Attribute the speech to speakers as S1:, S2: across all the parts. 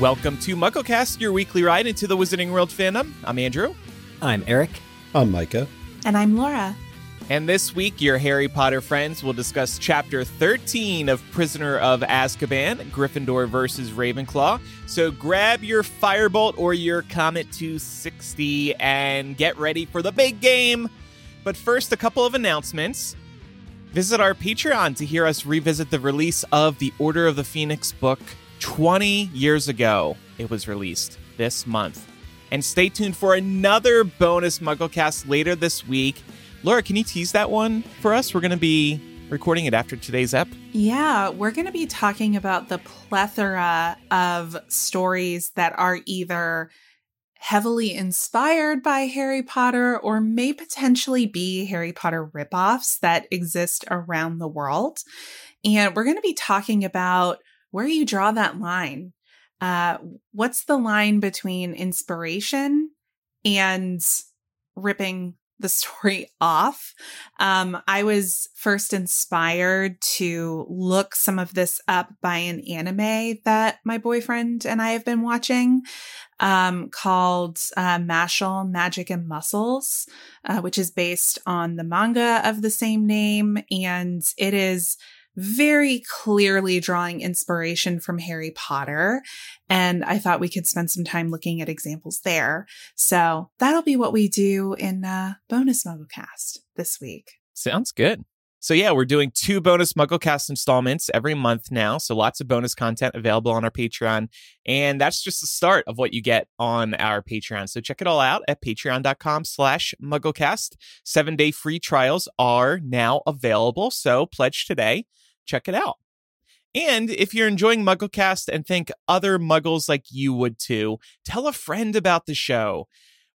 S1: Welcome to MuggleCast, your weekly ride into the Wizarding World fandom. I'm Andrew.
S2: I'm Eric.
S3: I'm Micah.
S4: And I'm Laura.
S1: And this week, your Harry Potter friends will discuss Chapter 13 of Prisoner of Azkaban, Gryffindor versus Ravenclaw. So grab your Firebolt or your Comet 260 and get ready for the big game. But first, a couple of announcements. Visit our Patreon to hear us revisit the release of the Order of the Phoenix book 20 years ago. It was released this month. And stay tuned for another bonus MuggleCast later this week. Laura, can you tease that one for us? We're going to be recording it after today's ep.
S4: Yeah, we're going to be talking about the plethora of stories that are either heavily inspired by Harry Potter or may potentially be Harry Potter ripoffs that exist around the world. And we're going to be talking about where you draw that line. Uh, what's the line between inspiration and ripping the story off. Um, I was first inspired to look some of this up by an anime that my boyfriend and I have been watching um, called uh, Mashle Magic and Muscles, uh, which is based on the manga of the same name. And it is very clearly drawing inspiration from Harry Potter. And I thought we could spend some time looking at examples there. So that'll be what we do in uh, bonus MuggleCast this week.
S1: Sounds good. So yeah, we're doing two bonus MuggleCast installments every month now. So lots of bonus content available on our Patreon. And that's just the start of what you get on our Patreon. So check it all out at patreon.com slash MuggleCast. Seven day free trials are now available. So pledge today check it out. And if you're enjoying MuggleCast and think other muggles like you would too, tell a friend about the show.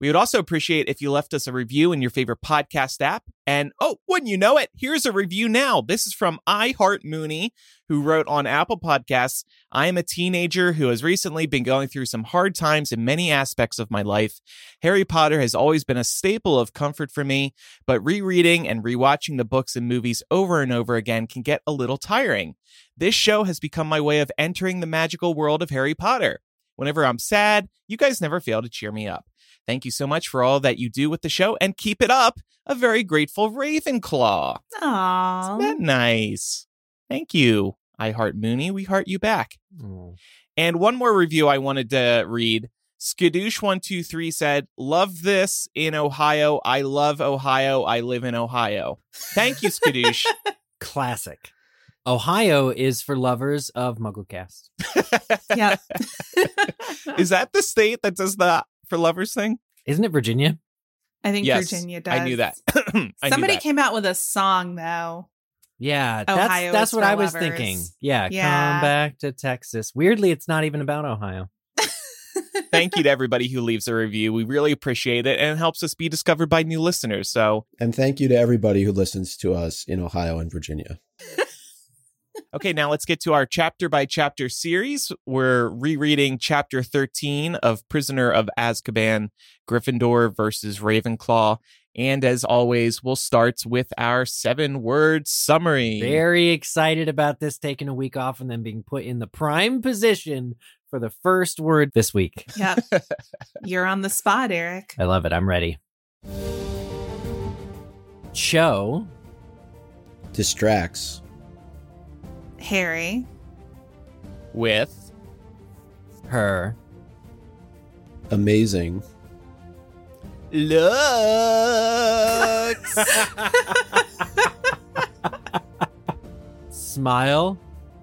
S1: We would also appreciate if you left us a review in your favorite podcast app. And oh, wouldn't you know it? Here's a review now. This is from I Heart Mooney, who wrote on Apple Podcasts I am a teenager who has recently been going through some hard times in many aspects of my life. Harry Potter has always been a staple of comfort for me, but rereading and rewatching the books and movies over and over again can get a little tiring. This show has become my way of entering the magical world of Harry Potter. Whenever I'm sad, you guys never fail to cheer me up. Thank you so much for all that you do with the show and keep it up. A very grateful Ravenclaw.
S4: Aww.
S1: Isn't that nice? Thank you. I heart Mooney. We heart you back. Mm. And one more review I wanted to read. Skadoosh123 said, Love this in Ohio. I love Ohio. I live in Ohio. Thank you, Skadoosh.
S2: Classic. Ohio is for lovers of MuggleCast.
S4: yeah.
S1: is that the state that does the for lovers thing?
S2: Isn't it Virginia?
S4: I think yes, Virginia does.
S1: I knew that.
S4: I Somebody knew that. came out with a song though.
S2: Yeah, Ohio that's that's what I was lovers. thinking. Yeah, yeah, come back to Texas. Weirdly, it's not even about Ohio.
S1: Thank you to everybody who leaves a review. We really appreciate it and it helps us be discovered by new listeners. So,
S3: and thank you to everybody who listens to us in Ohio and Virginia.
S1: Okay, now let's get to our chapter by chapter series. We're rereading chapter 13 of Prisoner of Azkaban, Gryffindor versus Ravenclaw. And as always, we'll start with our seven word summary.
S2: Very excited about this taking a week off and then being put in the prime position for the first word this week.
S4: Yep. You're on the spot, Eric.
S2: I love it. I'm ready. Cho
S3: distracts
S4: Harry
S1: with
S2: her
S3: amazing
S1: looks.
S2: Smile.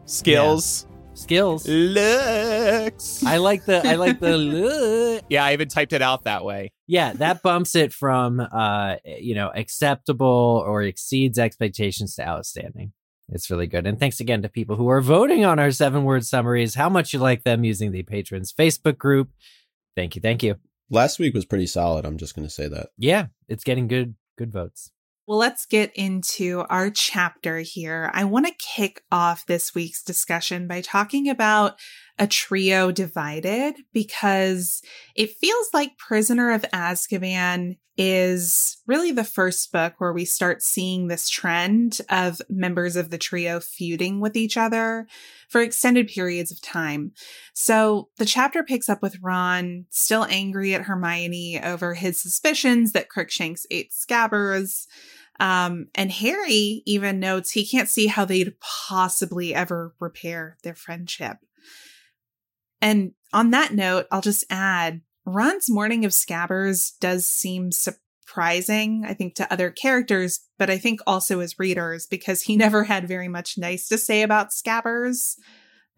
S1: Skills.
S2: Yeah. Skills.
S1: Looks.
S2: I like the I like the look.
S1: Yeah, I even typed it out that way.
S2: Yeah, that bumps it from uh you know acceptable or exceeds expectations to outstanding. It's really good. And thanks again to people who are voting on our seven word summaries, how much you like them using the patrons Facebook group. Thank you. Thank you.
S3: Last week was pretty solid. I'm just going to say that.
S2: Yeah, it's getting good good votes.
S4: Well, let's get into our chapter here. I want to kick off this week's discussion by talking about a trio divided because it feels like Prisoner of Azkaban is really the first book where we start seeing this trend of members of the trio feuding with each other for extended periods of time. So the chapter picks up with Ron still angry at Hermione over his suspicions that Crookshanks ate Scabbers. Um, and Harry even notes he can't see how they'd possibly ever repair their friendship. And on that note, I'll just add Ron's mourning of Scabbers does seem surprising, I think, to other characters, but I think also as readers, because he never had very much nice to say about Scabbers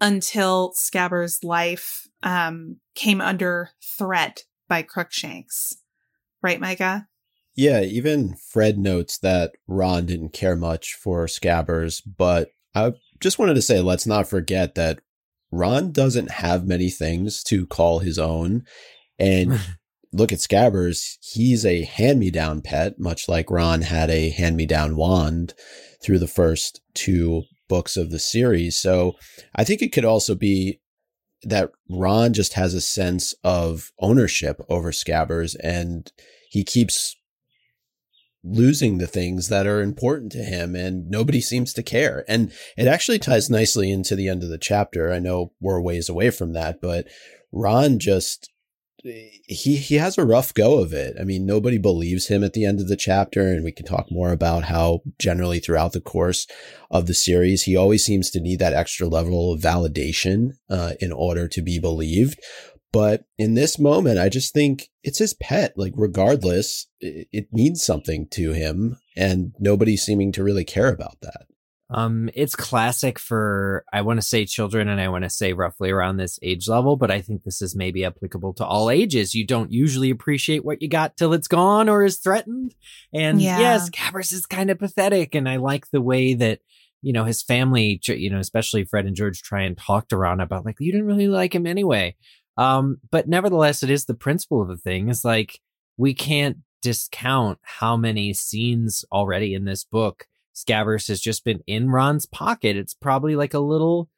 S4: until Scabbers' life um, came under threat by Crookshanks. Right, Micah?
S3: Yeah, even Fred notes that Ron didn't care much for Scabbers, but I just wanted to say let's not forget that Ron doesn't have many things to call his own. And look at Scabbers, he's a hand me down pet, much like Ron had a hand me down wand through the first two books of the series. So I think it could also be that Ron just has a sense of ownership over Scabbers and he keeps losing the things that are important to him and nobody seems to care. And it actually ties nicely into the end of the chapter. I know we're ways away from that, but Ron just he he has a rough go of it. I mean, nobody believes him at the end of the chapter, and we can talk more about how generally throughout the course of the series, he always seems to need that extra level of validation uh, in order to be believed. But in this moment, I just think it's his pet. Like, regardless, it, it means something to him, and nobody's seeming to really care about that.
S2: Um, it's classic for I want to say children, and I want to say roughly around this age level, but I think this is maybe applicable to all ages. You don't usually appreciate what you got till it's gone or is threatened, and yeah. yes, Scabbers is kind of pathetic, and I like the way that you know his family, you know, especially Fred and George, try and talk to Ron about like you didn't really like him anyway. Um, but nevertheless, it is the principle of the thing. Is like we can't discount how many scenes already in this book Scabbers has just been in Ron's pocket. It's probably like a little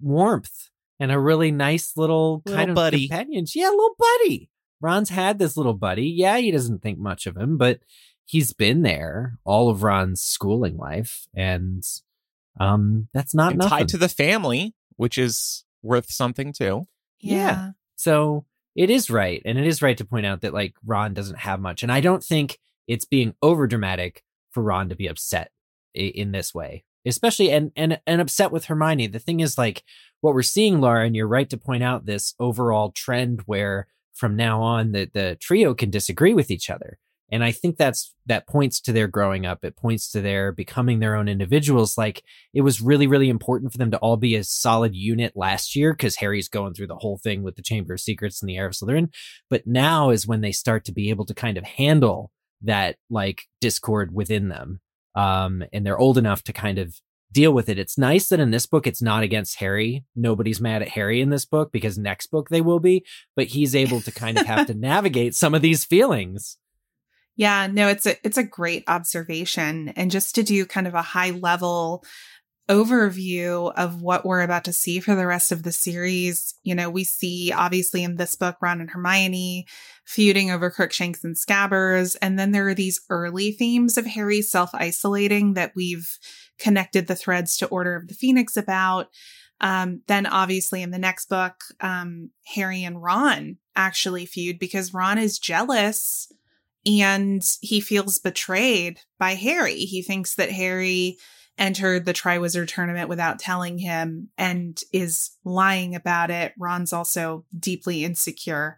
S2: warmth and a really nice little, little kind of buddy. companionship. Yeah, little buddy. Ron's had this little buddy. Yeah, he doesn't think much of him, but he's been there all of Ron's schooling life, and um, that's not
S1: and tied to the family, which is worth something too.
S2: Yeah. yeah. So it is right. And it is right to point out that like Ron doesn't have much. And I don't think it's being over dramatic for Ron to be upset in this way, especially and, and, and upset with Hermione. The thing is like what we're seeing, Laura, and you're right to point out this overall trend where from now on the, the trio can disagree with each other. And I think that's that points to their growing up. It points to their becoming their own individuals. Like it was really, really important for them to all be a solid unit last year because Harry's going through the whole thing with the Chamber of Secrets and the Heir of Slytherin. But now is when they start to be able to kind of handle that like discord within them. Um, and they're old enough to kind of deal with it. It's nice that in this book it's not against Harry. Nobody's mad at Harry in this book because next book they will be, but he's able to kind of have to navigate some of these feelings.
S4: Yeah, no, it's a it's a great observation. And just to do kind of a high level overview of what we're about to see for the rest of the series, you know, we see obviously in this book Ron and Hermione feuding over Crookshanks and Scabbers, and then there are these early themes of Harry self-isolating that we've connected the threads to Order of the Phoenix about. Um, then obviously in the next book, um, Harry and Ron actually feud because Ron is jealous and he feels betrayed by Harry. He thinks that Harry entered the Triwizard tournament without telling him and is lying about it. Ron's also deeply insecure,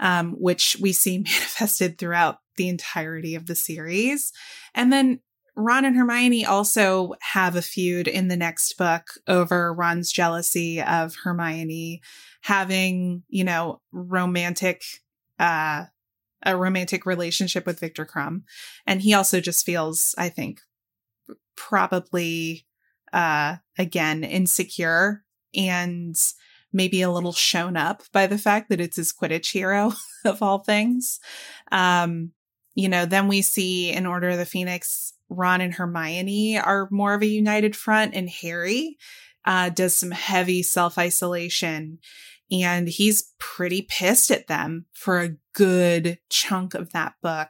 S4: um, which we see manifested throughout the entirety of the series. And then Ron and Hermione also have a feud in the next book over Ron's jealousy of Hermione having, you know, romantic uh a romantic relationship with Viktor Krum. And he also just feels, I think, probably uh again insecure and maybe a little shown up by the fact that it's his Quidditch hero of all things. Um, you know, then we see in Order of the Phoenix, Ron and Hermione are more of a united front, and Harry uh, does some heavy self isolation. And he's pretty pissed at them for a good chunk of that book.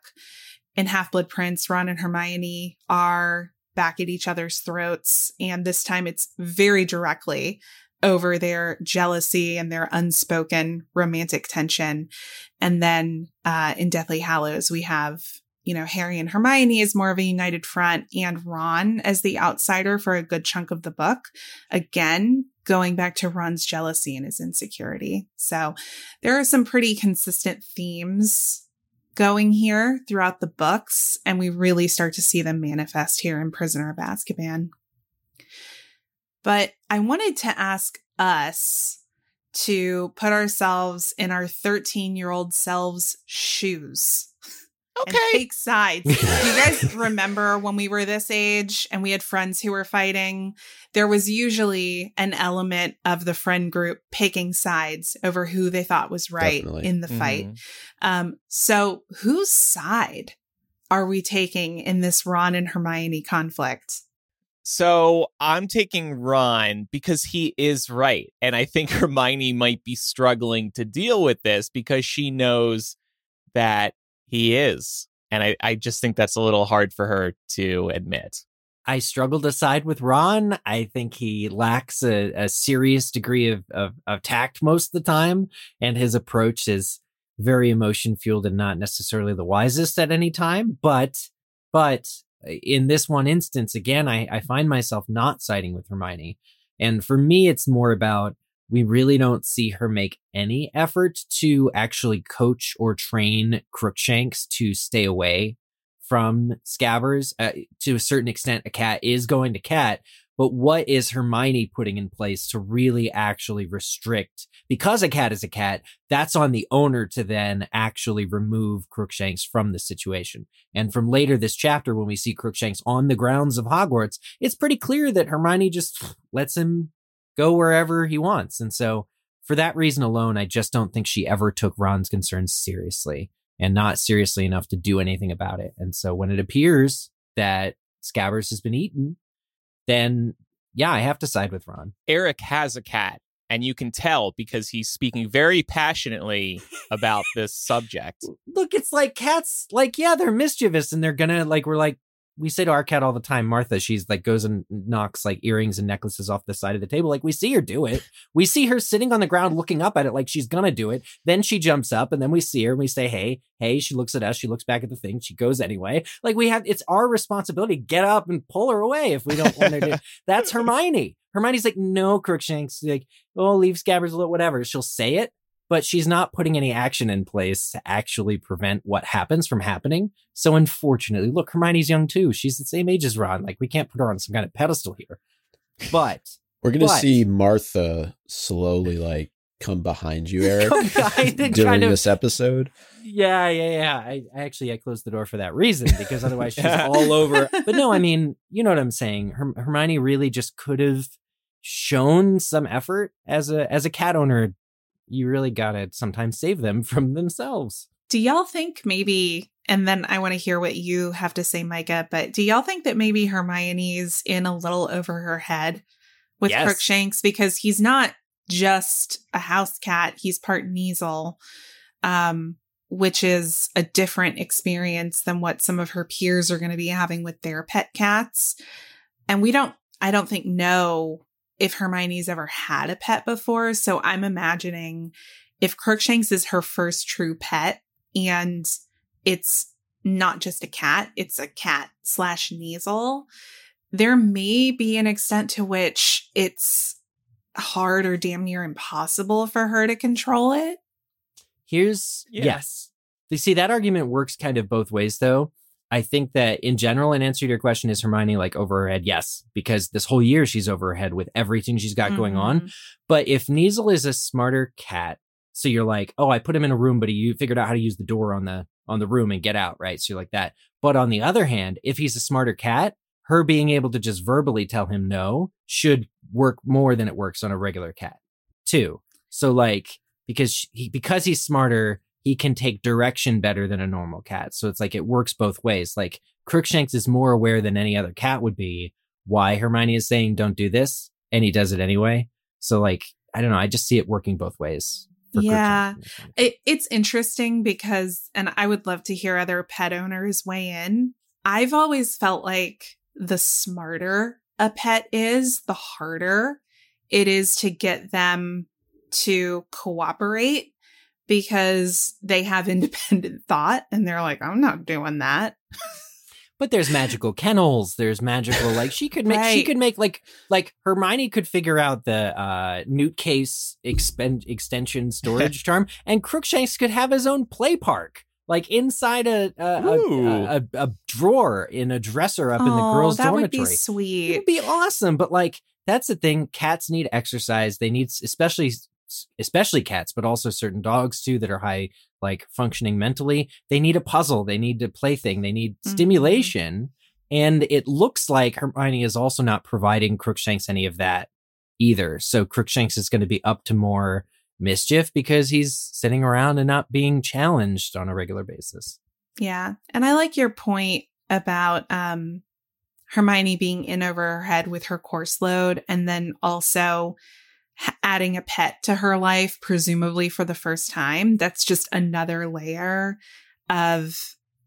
S4: In Half Blood Prince, Ron and Hermione are back at each other's throats. And this time it's very directly over their jealousy and their unspoken romantic tension. And then uh, in Deathly Hallows, we have, you know, Harry and Hermione is more of a united front and Ron as the outsider for a good chunk of the book. Again, going back to Ron's jealousy and his insecurity. So there are some pretty consistent themes going here throughout the books, and we really start to see them manifest here in Prisoner of Azkaban. But I wanted to ask us to put ourselves in our 13 year old selves' shoes.
S1: Okay.
S4: And take sides. Do you guys remember when we were this age and we had friends who were fighting? There was usually an element of the friend group picking sides over who they thought was right
S3: Definitely.
S4: in the fight.
S1: Mhm.
S4: Um, so whose side are we taking in this Ron and Hermione conflict?
S1: So I'm taking Ron because he is right. And I think Hermione might be struggling to deal with this because she knows that he is. And I, I just think that's a little hard for her to admit.
S2: I struggle to side with Ron. I think he lacks a, a serious degree of, of, of tact most of the time, and his approach is very emotion fueled and not necessarily the wisest at any time. But, but in this one instance, again, I, I find myself not siding with Hermione. And for me, it's more about we really don't see her make any effort to actually coach or train Crookshanks to stay away from Scabbers. Uh, to a certain extent, a cat is going to cat, but what is Hermione putting in place to really actually restrict? Because a cat is a cat, that's on the owner to then actually remove Crookshanks from the situation. And from later this chapter, when we see Crookshanks on the grounds of Hogwarts, it's pretty clear that Hermione just lets him go wherever he wants. And so, for that reason alone, I just don't think she ever took Ron's concerns seriously and not seriously enough to do anything about it. And so, when it appears that Scabbers has been eaten, then yeah, I have to side with Ron.
S1: Eric has a cat, and you can tell because he's speaking very passionately about this subject.
S2: Look, it's like cats, like, yeah, they're mischievous and they're gonna, like, we're like, we say to our cat all the time, Martha, she's like goes and knocks like earrings and necklaces off the side of the table. Like we see her do it. We see her sitting on the ground looking up at it like she's gonna do it. Then she jumps up and then we see her and we say, Hey, hey, she looks at us, she looks back at the thing, she goes anyway. Like we have it's our responsibility. to Get up and pull her away if we don't want her to. That's Hermione. Hermione's like, no, Crookshanks, like, oh, leave Scabbers whatever. She'll say it, but she's not putting any action in place to actually prevent what happens from happening. So unfortunately, look, Hermione's young too. She's the same age as Ron. Like we can't put her on some kind of pedestal here. But
S3: We're gonna
S2: But-
S3: see Martha slowly like come behind you, Eric,
S2: behind
S3: during
S2: kind of-
S3: this episode.
S2: yeah, yeah, yeah. I, I actually I closed the door for that reason because otherwise she's all over. But no, I mean, you know what I'm saying. Her, Hermione really just could have shown some effort as a as a cat owner. You really gotta sometimes save them from themselves.
S4: Do y'all think maybe, and then I want to hear what you have to say, Micah, but do y'all think that maybe Hermione's in a little over her head with
S2: Yes.
S4: Crookshanks because he's not just a house cat, he's part Kneazle, um, which is a different experience than what some of her peers are going to be having with their pet cats. And we don't, I don't think, know if Hermione's ever had a pet before. So I'm imagining if Crookshanks is her first true pet and it's not just a cat, it's a cat slash Kneazle, there may be an extent to which it's hard or damn near impossible for her to control it.
S2: Here's
S1: Yeah.
S2: yes. You see, that argument works kind of both ways, though. I think that in general, in answer to your question, is Hermione like over her head? Yes, because this whole year she's over her head with everything she's got going on.
S4: Mhm.
S2: But if Kneazle is a smarter cat, so you're like, oh, I put him in a room, but he figured out how to use the door on the on the room and get out, right? So you're like that. But on the other hand, if he's a smarter cat, her being able to just verbally tell him no should work more than it works on a regular cat, too. So like because sh- he because he's smarter, he can take direction better than a normal cat. So it's like it works both ways. Like Crookshanks is more aware than any other cat would be why Hermione is saying don't do this and he does it anyway. So like I don't know, I just see it working both ways.
S4: Yeah. It, it's interesting because, and I would love to hear other pet owners weigh in. I've always felt like the smarter a pet is, the harder it is to get them to cooperate because they have independent thought and they're like, I'm not doing that.
S2: but there's magical kennels there's magical like she could make right. she could make like like hermione could figure out the uh newt case expend extension storage charm and crookshanks could have his own play park like inside a a, a, a, a drawer in a dresser up oh, in the girls'
S4: that
S2: dormitory.
S4: Would be sweet.
S2: It would be awesome. But like that's the thing. Cats need exercise. They need, especially especially cats, but also certain dogs too that are high like functioning mentally. They need a puzzle. They need a plaything. They need mm-hmm. stimulation. And it looks like Hermione is also not providing Crookshanks any of that either. So Crookshanks is going to be up to more mischief because he's sitting around and not being challenged on a regular basis.
S4: Yeah. And I like your point about um Hermione being in over her head with her course load and then also adding a pet to her life, presumably for the first time. That's just another layer of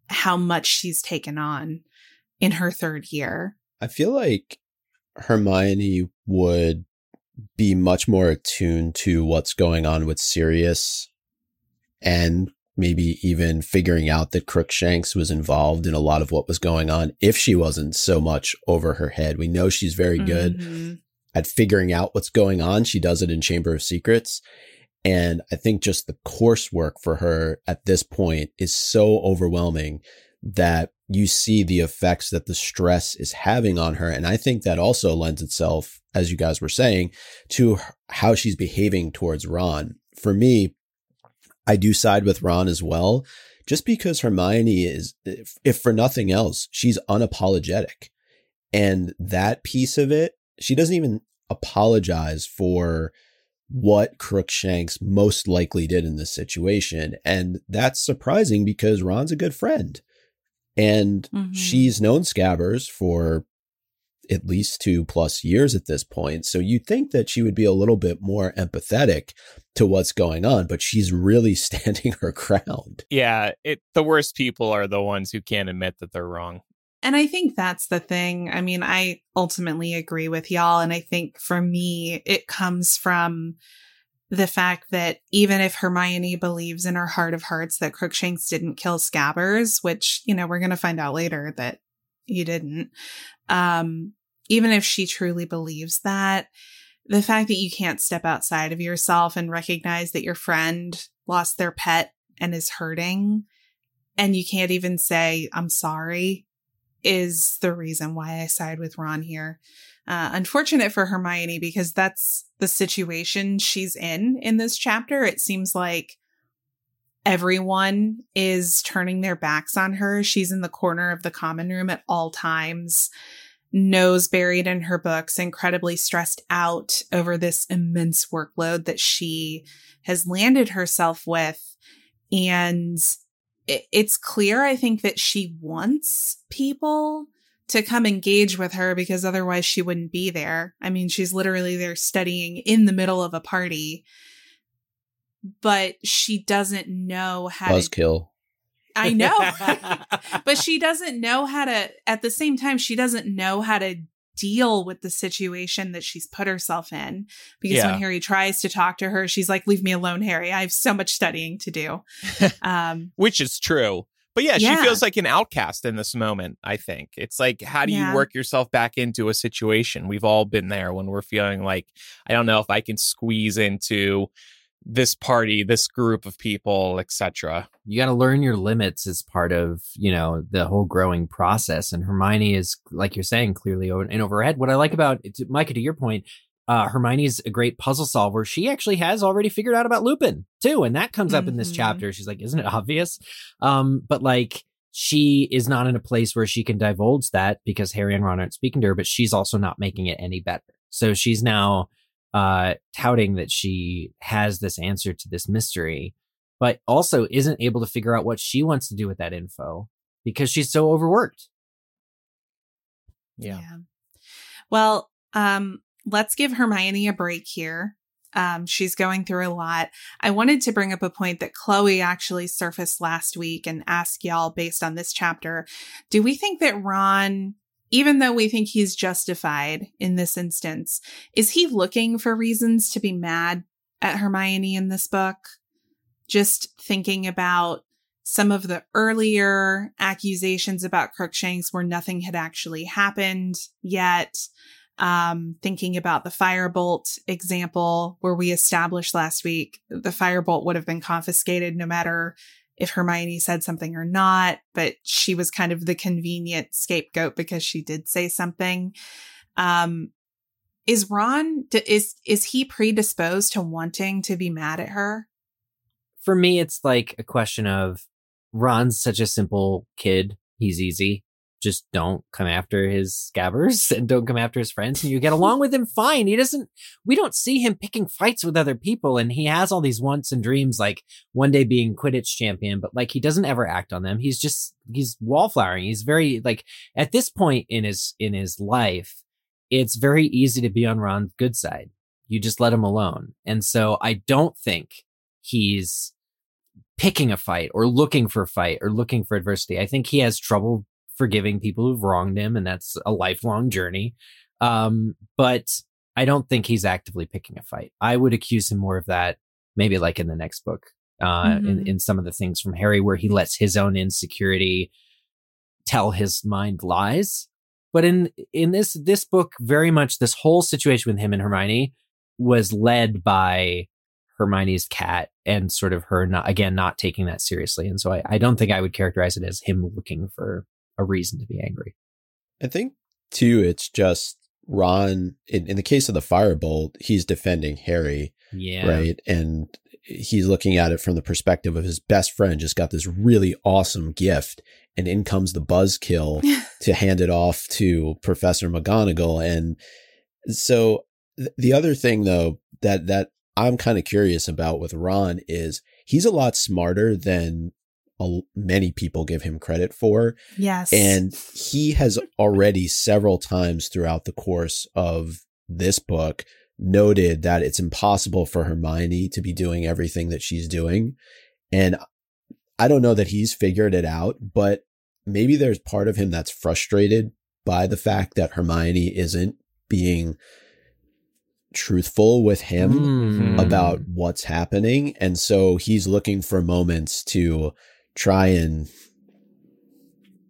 S4: how much she's taken on in her third year.
S3: I feel like Hermione would be much more attuned to what's going on with Sirius and maybe even figuring out that Crookshanks was involved in a lot of what was going on if she wasn't so much over her head. We know she's very good mm-hmm at figuring out what's going on. She does it in Chamber of Secrets. And I think just the coursework for her at this point is so overwhelming that you see the effects that the stress is having on her. And I think that also lends itself, as you guys were saying, to how she's behaving towards Ron. For me, I do side with Ron as well, just because Hermione is, if, if for nothing else, she's unapologetic. And that piece of it she doesn't even apologize for what Crookshanks most likely did in this situation. And that's surprising because Ron's a good friend. And mm-hmm. she's known Scabbers for at least two plus years at this point. So you'd think that she would be a little bit more empathetic to what's going on, but she's really standing her ground.
S1: Yeah, it the worst people are the ones who can't admit that they're wrong.
S4: And I think that's the thing. I mean, I ultimately agree with y'all. And I think for me, it comes from the fact that even if Hermione believes in her heart of hearts that Crookshanks didn't kill Scabbers, which, you know, we're going to find out later that he didn't, um, even if she truly believes that, the fact that you can't step outside of yourself and recognize that your friend lost their pet and is hurting, and you can't even say, I'm sorry, is the reason why I side with Ron here. Uh, unfortunate for Hermione because that's the situation she's in in this chapter. It seems like everyone is turning their backs on her. She's in the corner of the common room at all times, nose buried in her books, incredibly stressed out over this immense workload that she has landed herself with. And it's clear, I think, that she wants people to come engage with her because otherwise she wouldn't be there. I mean, she's literally there studying in the middle of a party, but she doesn't know how
S3: Buzzkill.
S4: to. I know. but she doesn't know how to, at the same time, she doesn't know how to deal with the situation that she's put herself in. Because yeah. when Harry tries to talk to her, she's like, Leave me alone, Harry. I have so much studying to do.
S1: Um, Which is true. But yeah, yeah, she feels like an outcast in this moment, I think. It's like, how do yeah. you work yourself back into a situation? We've all been there when we're feeling like, I don't know if I can squeeze into this party, this group of people, etc.
S2: You got to learn your limits as part of, you know, the whole growing process. And Hermione is, like you're saying, clearly in over her head. What I like about Micah, to your point, uh, Hermione's a great puzzle solver. She actually has already figured out about Lupin too, and that comes up mm-hmm. in this mm-hmm. chapter. She's like, "Isn't it obvious?" Um, but like, she is not in a place where she can divulge that because Harry and Ron aren't speaking to her. But she's also not making it any better. So she's now uh, touting that she has this answer to this mystery, but also isn't able to figure out what she wants to do with that info because she's so overworked.
S1: Yeah. yeah.
S4: Well, um, let's give Hermione a break here. Um, she's going through a lot. I wanted to bring up a point that Chloe actually surfaced last week and ask y'all based on this chapter. Do we think that Ron, even though we think he's justified in this instance, is he looking for reasons to be mad at Hermione in this book? Just thinking about some of the earlier accusations about Crookshanks where nothing had actually happened yet um, thinking about the firebolt example where we established last week, the firebolt would have been confiscated no matter if Hermione said something or not, but she was kind of the convenient scapegoat because she did say something. Um, is Ron is is he predisposed to wanting to be mad at her?
S2: For me, it's like a question of Ron's such a simple kid. He's easy just don't come after his scabbers and don't come after his friends and you get along with him fine. He doesn't, we don't see him picking fights with other people and he has all these wants and dreams like one day being Quidditch champion, but like he doesn't ever act on them. He's just, he's wallflowering. He's very like at this point in his, in his life, it's very easy to be on Ron's good side. You just let him alone. And so I don't think he's picking a fight or looking for a fight or looking for adversity. I think he has trouble forgiving people who've wronged him, and that's a lifelong journey. Um, but I don't think he's actively picking a fight. I would accuse him more of that, maybe like in the next book, uh, mm-hmm. in, in some of the things from Harry, where he lets his own insecurity tell his mind lies. But in in this this book, very much this whole situation with him and Hermione was led by Hermione's cat and sort of her not again not taking that seriously. And so I, I don't think I would characterize it as him looking for a reason to be angry.
S3: I think too, it's just Ron. In, in the case of the firebolt, he's defending Harry,
S2: yeah,
S3: right, and he's looking at it from the perspective of his best friend just got this really awesome gift, and in comes the buzzkill to hand it off to Professor McGonagall, and so th- the other thing though that that I'm kind of curious about with Ron is he's a lot smarter than a, many people give him credit for.
S4: Yes.
S3: And he has already several times throughout the course of this book noted that it's impossible for Hermione to be doing everything that she's doing. And I don't know that he's figured it out, but maybe there's part of him that's frustrated by the fact that Hermione isn't being truthful with him mm-hmm. about what's happening. And so he's looking for moments to try and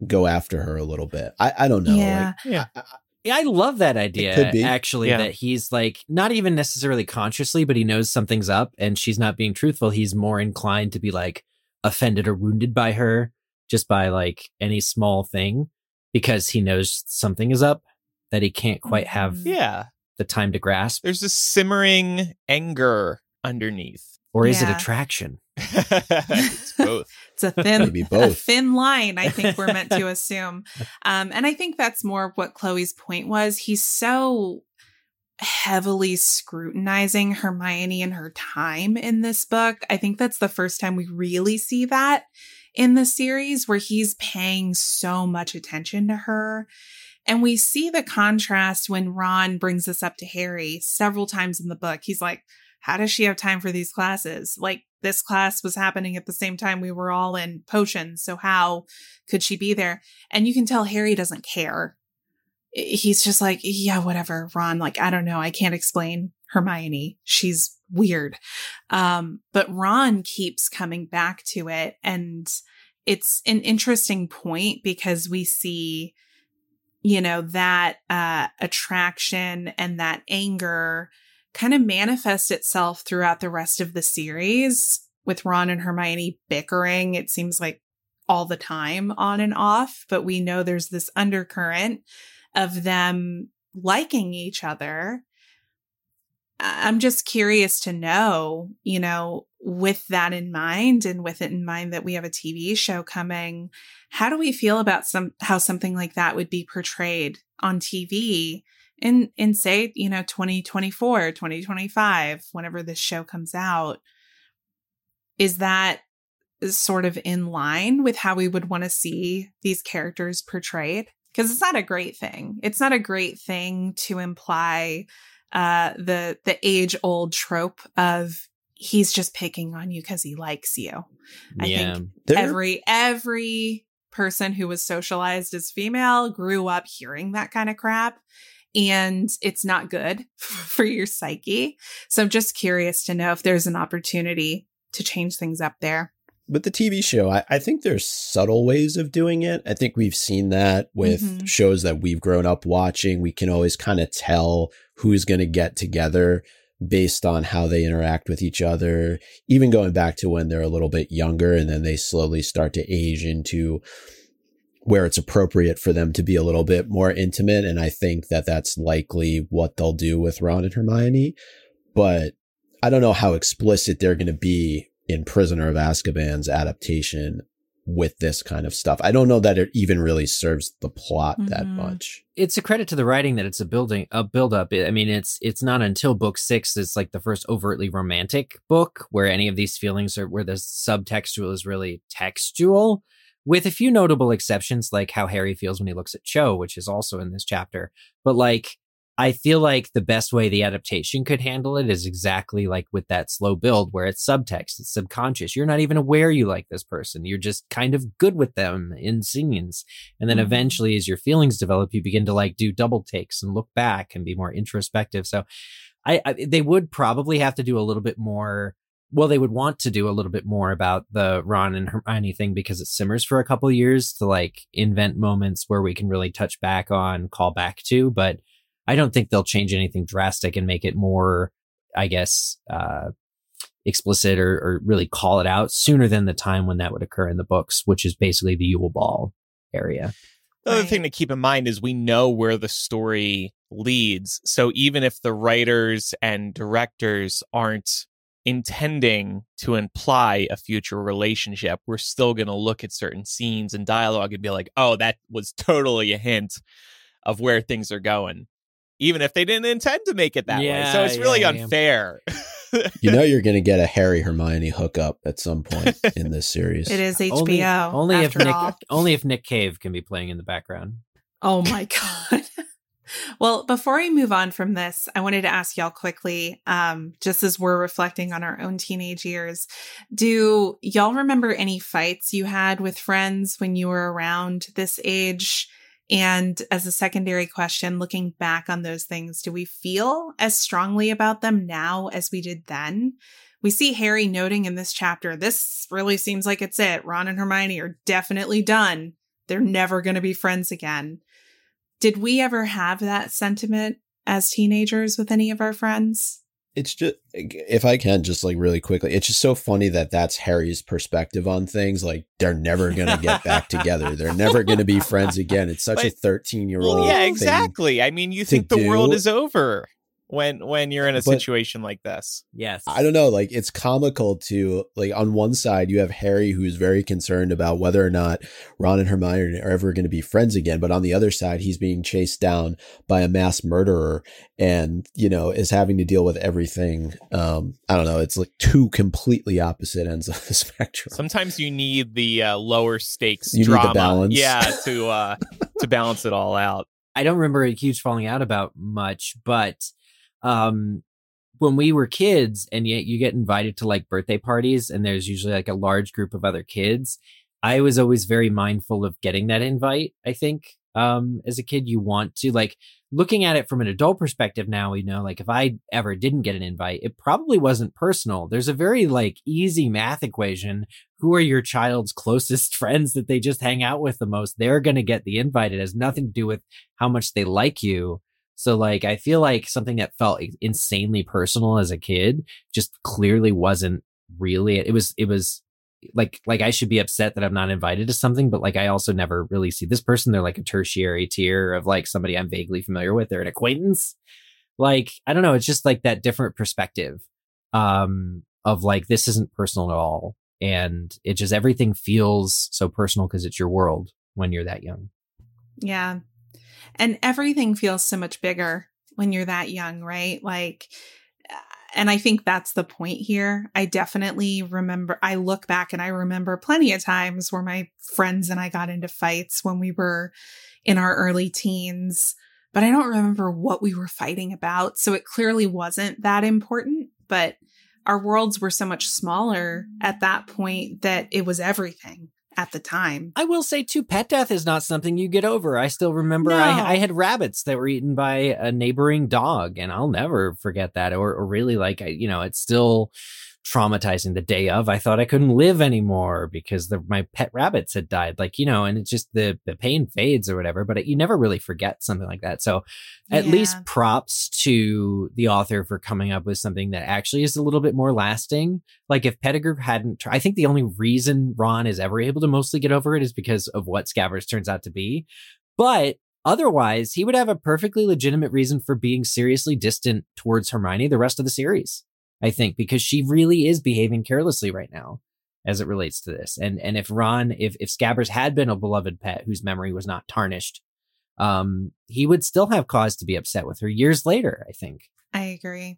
S3: go after her a little bit. I, I don't know.
S4: Yeah.
S2: Like, yeah. I, I, I love that idea actually yeah. that he's like not even necessarily consciously but he knows something's up and she's not being truthful he's more inclined to be like offended or wounded by her just by like any small thing because he knows something is up that he can't quite have
S1: mm-hmm. yeah
S2: the time to grasp
S1: there's a simmering anger underneath
S2: or is yeah. it attraction
S1: it's both.
S4: it's a thin, a thin line. I think we're meant to assume, um, and I think that's more what Chloe's point was. He's so heavily scrutinizing Hermione and her time in this book. I think that's the first time we really see that in the series, where he's paying so much attention to her. And we see the contrast when Ron brings this up to Harry several times in the book. He's like, How does she have time for these classes? Like, this class was happening at the same time we were all in potions. So how could she be there? And you can tell Harry doesn't care. He's just like, yeah, whatever, Ron. Like, I don't know. I can't explain Hermione. She's weird. Um, but Ron keeps coming back to it. And it's an interesting point because we see, you know, that uh, attraction and that anger kind of manifest itself throughout the rest of the series with Ron and Hermione bickering. It seems like all the time on and off, but we know there's this undercurrent of them liking each other. I'm just curious to know, you know, with that in mind and with it in mind that we have a TV show coming, how do we feel about some how something like that would be portrayed on TV in in say you know 2024 2025 whenever this show comes out is that sort of in line with how we would want to see these characters portrayed because it's not a great thing it's not a great thing to imply uh, the the age old trope of he's just picking on you because he likes you. I
S2: Yeah.
S4: think
S3: There-
S4: every every person who was socialized as female grew up hearing that kind of crap and it's not good for your psyche so i'm just curious to know if there's an opportunity to change things up there
S3: with the TV show, I, I think there's subtle ways of doing it. I think we've seen that with
S4: Mhm.
S3: shows that we've grown up watching. We can always kind of tell who's going to get together based on how they interact with each other, even going back to when they're a little bit younger and then they slowly start to age into where it's appropriate for them to be a little bit more intimate. And I think that that's likely what they'll do with Ron and Hermione. But I don't know how explicit they're going to be in Prisoner of Azkaban's adaptation with this kind of stuff. I don't know that it even really serves the plot that
S4: Mhm.
S3: much.
S2: it's a credit to the writing that it's a building a build up. I mean, it's it's not until book six it's like the first overtly romantic book where any of these feelings are where the subtextual is really textual, with a few notable exceptions like how Harry feels when he looks at Cho, which is also in this chapter. But like I feel like the best way the adaptation could handle it is exactly like with that slow build where it's subtext, it's subconscious. You're not even aware you like this person. You're just kind of good with them in scenes. And then
S4: Mhm.
S2: eventually, as your feelings develop, you begin to like do double takes and look back and be more introspective. So I, I they would probably have to do a little bit more. Well, they would want to do a little bit more about the Ron and Hermione thing because it simmers for a couple of years to like invent moments where we can really touch back on, call back to. But I don't think they'll change anything drastic and make it more, I guess, uh, explicit or, or really call it out sooner than the time when that would occur in the books, which is basically the Yule Ball area.
S1: The other
S4: Right.
S1: thing to keep in mind is we know where the story leads. So even if the writers and directors aren't intending to imply a future relationship, we're still going to look at certain scenes and dialogue and be like, oh, that was totally a hint of where things are going. Even if they didn't intend to make it that way. So it's really
S2: yeah, yeah.
S1: unfair.
S3: You know you're going to get a Harry Hermione hookup at some point in this series.
S4: it is hbo
S2: Only, only if
S4: after
S2: Nick, only if Nick Cave can be playing in the background.
S4: Oh my God. Well, before I move on from this, I wanted to ask y'all quickly, um, just as we're reflecting on our own teenage years, do y'all remember any fights you had with friends when you were around this age? And as a secondary question, looking back on those things, do we feel as strongly about them now as we did then? We see Harry noting in this chapter, this really seems like it's it. Ron and Hermione are definitely done. They're never going to be friends again. Did we ever have that sentiment as teenagers with any of our friends?
S3: it's just if I can just like really quickly, it's just so funny that that's Harry's perspective on things. Like they're never going to get back together. They're never going to be friends again. It's such a 13 year old.
S1: well, yeah, exactly. I mean, you think the world is over when when you're in a
S3: But-
S1: situation like this.
S2: Yes.
S3: I don't know. Like it's comical to like on one side you have Harry who's very concerned about whether or not Ron and Hermione are ever going to be friends again, but on the other side he's being chased down by a mass murderer and you know is having to deal with everything. Um, I don't know. It's like two completely opposite ends of the spectrum.
S1: Sometimes you need the uh, lower stakes
S3: You need the balance.
S1: yeah, to uh, to balance it all out.
S2: I don't remember a huge falling out about much, but um when we were kids and yet you get invited to like birthday parties and there's usually like a large group of other kids, I was always very mindful of getting that invite, I think. Um as a kid you want to like looking at it from an adult perspective now, we know like if I ever didn't get an invite, it probably wasn't personal. There's a very like easy math equation. Who are your child's closest friends that they just hang out with the most? They're going to get the invite. It has nothing to do with how much they like you. So like I feel like something that felt insanely personal as a kid just clearly wasn't really it was it was like like I should be upset that I'm not invited to something but like I also never really see this person. They're like a tertiary tier of like somebody I'm vaguely familiar with. They're an acquaintance. Like I don't know it's just like that different perspective um of like this isn't personal at all. And it just everything feels so personal because it's your world when you're that young.
S4: Yeah. And everything feels so much bigger when you're that young, right? Like, uh, and I think that's the point here. I definitely remember, I look back and I remember plenty of times where my friends and I got into fights when we were in our early teens. but I don't remember what we were fighting about. So it clearly wasn't that important, but our worlds were so much smaller at that point that it was everything at the time.
S2: I will say too, pet death is not something you get over. I still remember
S4: No.
S2: I, I had rabbits that were eaten by a neighboring dog, and I'll never forget that. Or, or really, like I- you know, it's still traumatizing the day of. I thought I couldn't live anymore because the, my pet rabbits had died. Like you know, and it's just the the pain fades or whatever. But you never really forget something like that. So at
S4: Yeah.
S2: least props to the author for coming up with something that actually is a little bit more lasting. Like if Pettigrew hadn't, I think the only reason Ron is ever able to mostly get over it is because of what Scabbers turns out to be. But otherwise, he would have a perfectly legitimate reason for being seriously distant towards Hermione the rest of the series. I think because she really is behaving carelessly right now as it relates to this. And and if Ron, if if Scabbers had been a beloved pet whose memory was not tarnished, um, he would still have cause to be upset with her years later, I think.
S4: I agree.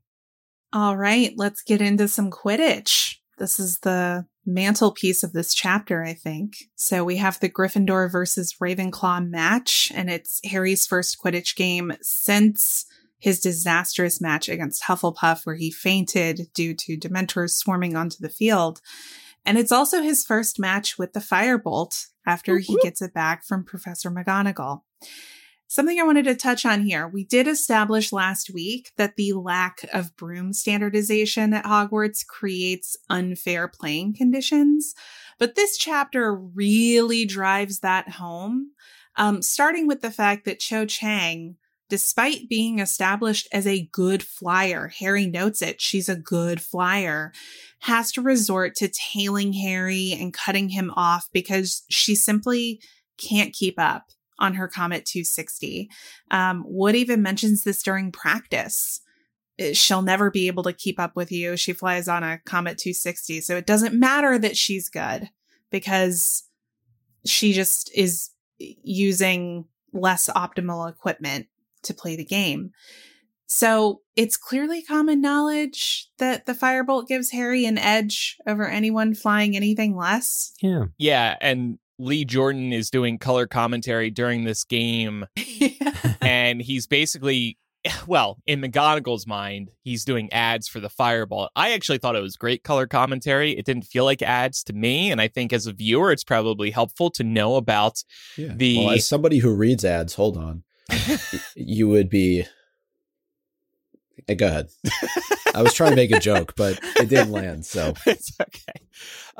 S4: All right, let's get into some Quidditch. This is the mantelpiece of this chapter, I think. So we have the Gryffindor versus Ravenclaw match, and it's Harry's first Quidditch game since his disastrous match against Hufflepuff, where he fainted due to Dementors swarming onto the field. And it's also his first match with the Firebolt after he gets it back from Professor McGonagall. Something I wanted to touch on here. We did establish last week that the lack of broom standardization at Hogwarts creates unfair playing conditions, but this chapter really drives that home. Um, starting with the fact that Cho Chang, despite being established as a good flyer, Harry notes it, she's a good flyer, has to resort to tailing Harry and cutting him off because she simply can't keep up on her Comet 260. Um, Wood even mentions this during practice. Uh, She'll never be able to keep up with you. She flies on a Comet 260. So it doesn't matter that she's good because she just is using less optimal equipment to play the game. So it's clearly common knowledge that the Firebolt gives Harry an edge over anyone flying anything less.
S2: Yeah.
S1: Yeah, and Lee Jordan is doing color commentary during this game, and he's basically, well, in McGonagall's mind, he's doing ads for the Firebolt. I actually thought it was great color commentary. It didn't feel like ads to me, and I think as a viewer, it's probably helpful to know about
S3: Yeah.
S1: The-
S3: well, as somebody who reads ads, hold on, y- you would be. Eh, Go ahead. I was trying to make a joke, but it didn't land. So
S1: it's okay.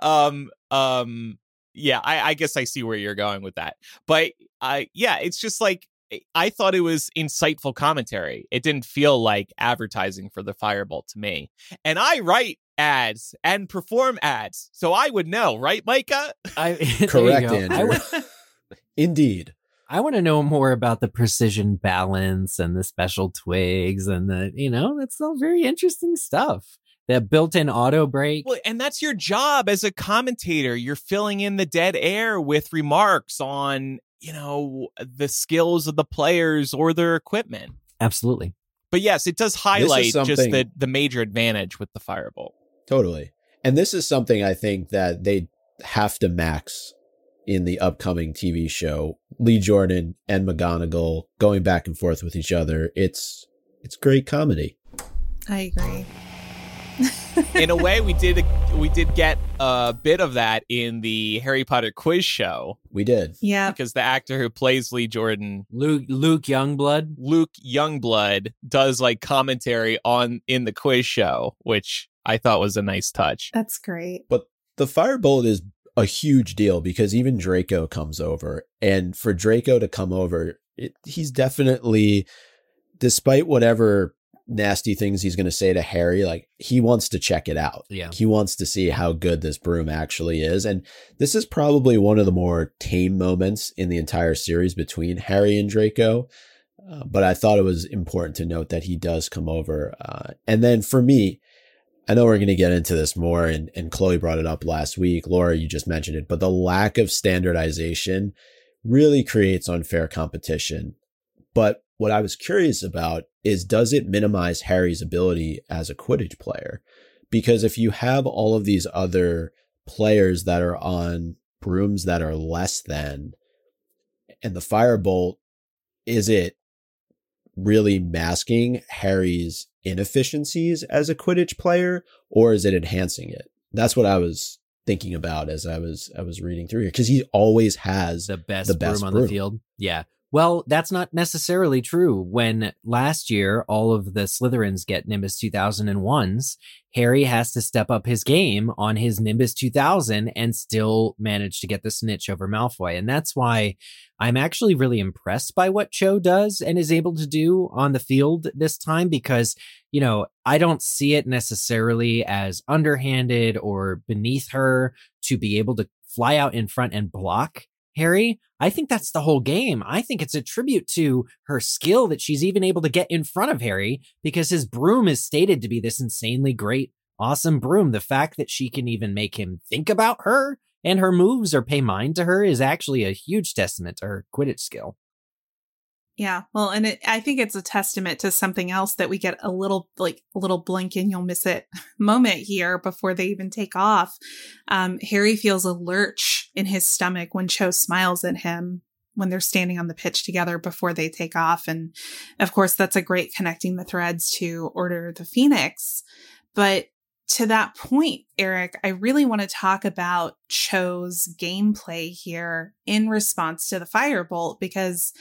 S1: Um, um, yeah, I, I guess I see where you're going with that. But I, yeah, it's just like I thought it was insightful commentary. It didn't feel like advertising for the Firebolt to me. And I write ads and perform ads, so I would know, right, Micah?
S2: I, there
S3: correct,
S2: go. I
S3: Andrew. Indeed.
S2: I want to know more about the precision balance and the special twigs and the, you know, that's all very interesting stuff. The built-in auto brake.
S1: Well, and that's your job as a commentator. You're filling in the dead air with remarks on, you know, the skills of the players or their equipment.
S2: Absolutely.
S1: But yes, it does highlight just the the major advantage with the Firebolt.
S3: Totally. And this is something I think that they have to max in the upcoming TV show. Lee Jordan and McGonagall going back and forth with each other. It's it's great comedy.
S4: I agree.
S1: In a way, we did we did get a bit of that in the Harry Potter quiz show
S3: We did.
S4: Yeah.
S1: because the actor who plays Lee Jordan,
S2: Luke Luke Youngblood.
S1: Luke Youngblood, does like commentary on in the quiz show, which I thought was a nice touch.
S4: That's great.
S3: But the firebolt is a huge deal because even Draco comes over, and for Draco to come over, it, he's definitely, despite whatever nasty things he's going to say to Harry, like he wants to check it out.
S2: Yeah.
S3: He wants to see how good this broom actually is, and this is probably one of the more tame moments in the entire series between Harry and Draco. Uh, but I thought it was important to note that he does come over, uh, and then for me, I know we're going to get into this more, and, and Chloe brought it up last week. Laura, you just mentioned it, but the lack of standardization really creates unfair competition. But what I was curious about is does it minimize Harry's ability as a Quidditch player? Because if you have all of these other players that are on brooms that are less than, and the Firebolt, is it really masking Harry's inefficiencies as a Quidditch player, or is it enhancing it? That's what I was thinking about as I was I was reading through here because he always has
S2: the best,
S3: the best
S2: broom on the field. Yeah. Well, that's not necessarily true. When last year all of the Slytherins get Nimbus 2001s, Harry has to step up his game on his Nimbus 2000 and still manage to get the snitch over Malfoy. And that's why I'm actually really impressed by what Cho does and is able to do on the field this time because, you know, I don't see it necessarily as underhanded or beneath her to be able to fly out in front and block Harry. I think that's the whole game. I think it's a tribute to her skill that she's even able to get in front of Harry because his broom is stated to be this insanely great, awesome broom. The fact that she can even make him think about her and her moves or pay mind to her is actually a huge testament to her Quidditch skill.
S4: Yeah, well, and it, I think it's a testament to something else that we get a little like a little blink and you'll miss it moment here before they even take off. Um, Harry feels a lurch in his stomach when Cho smiles at him when they're standing on the pitch together before they take off, and of course that's a great connecting the threads to Order the Phoenix. But to that point, Eric, I really want to talk about Cho's gameplay here in response to the firebolt because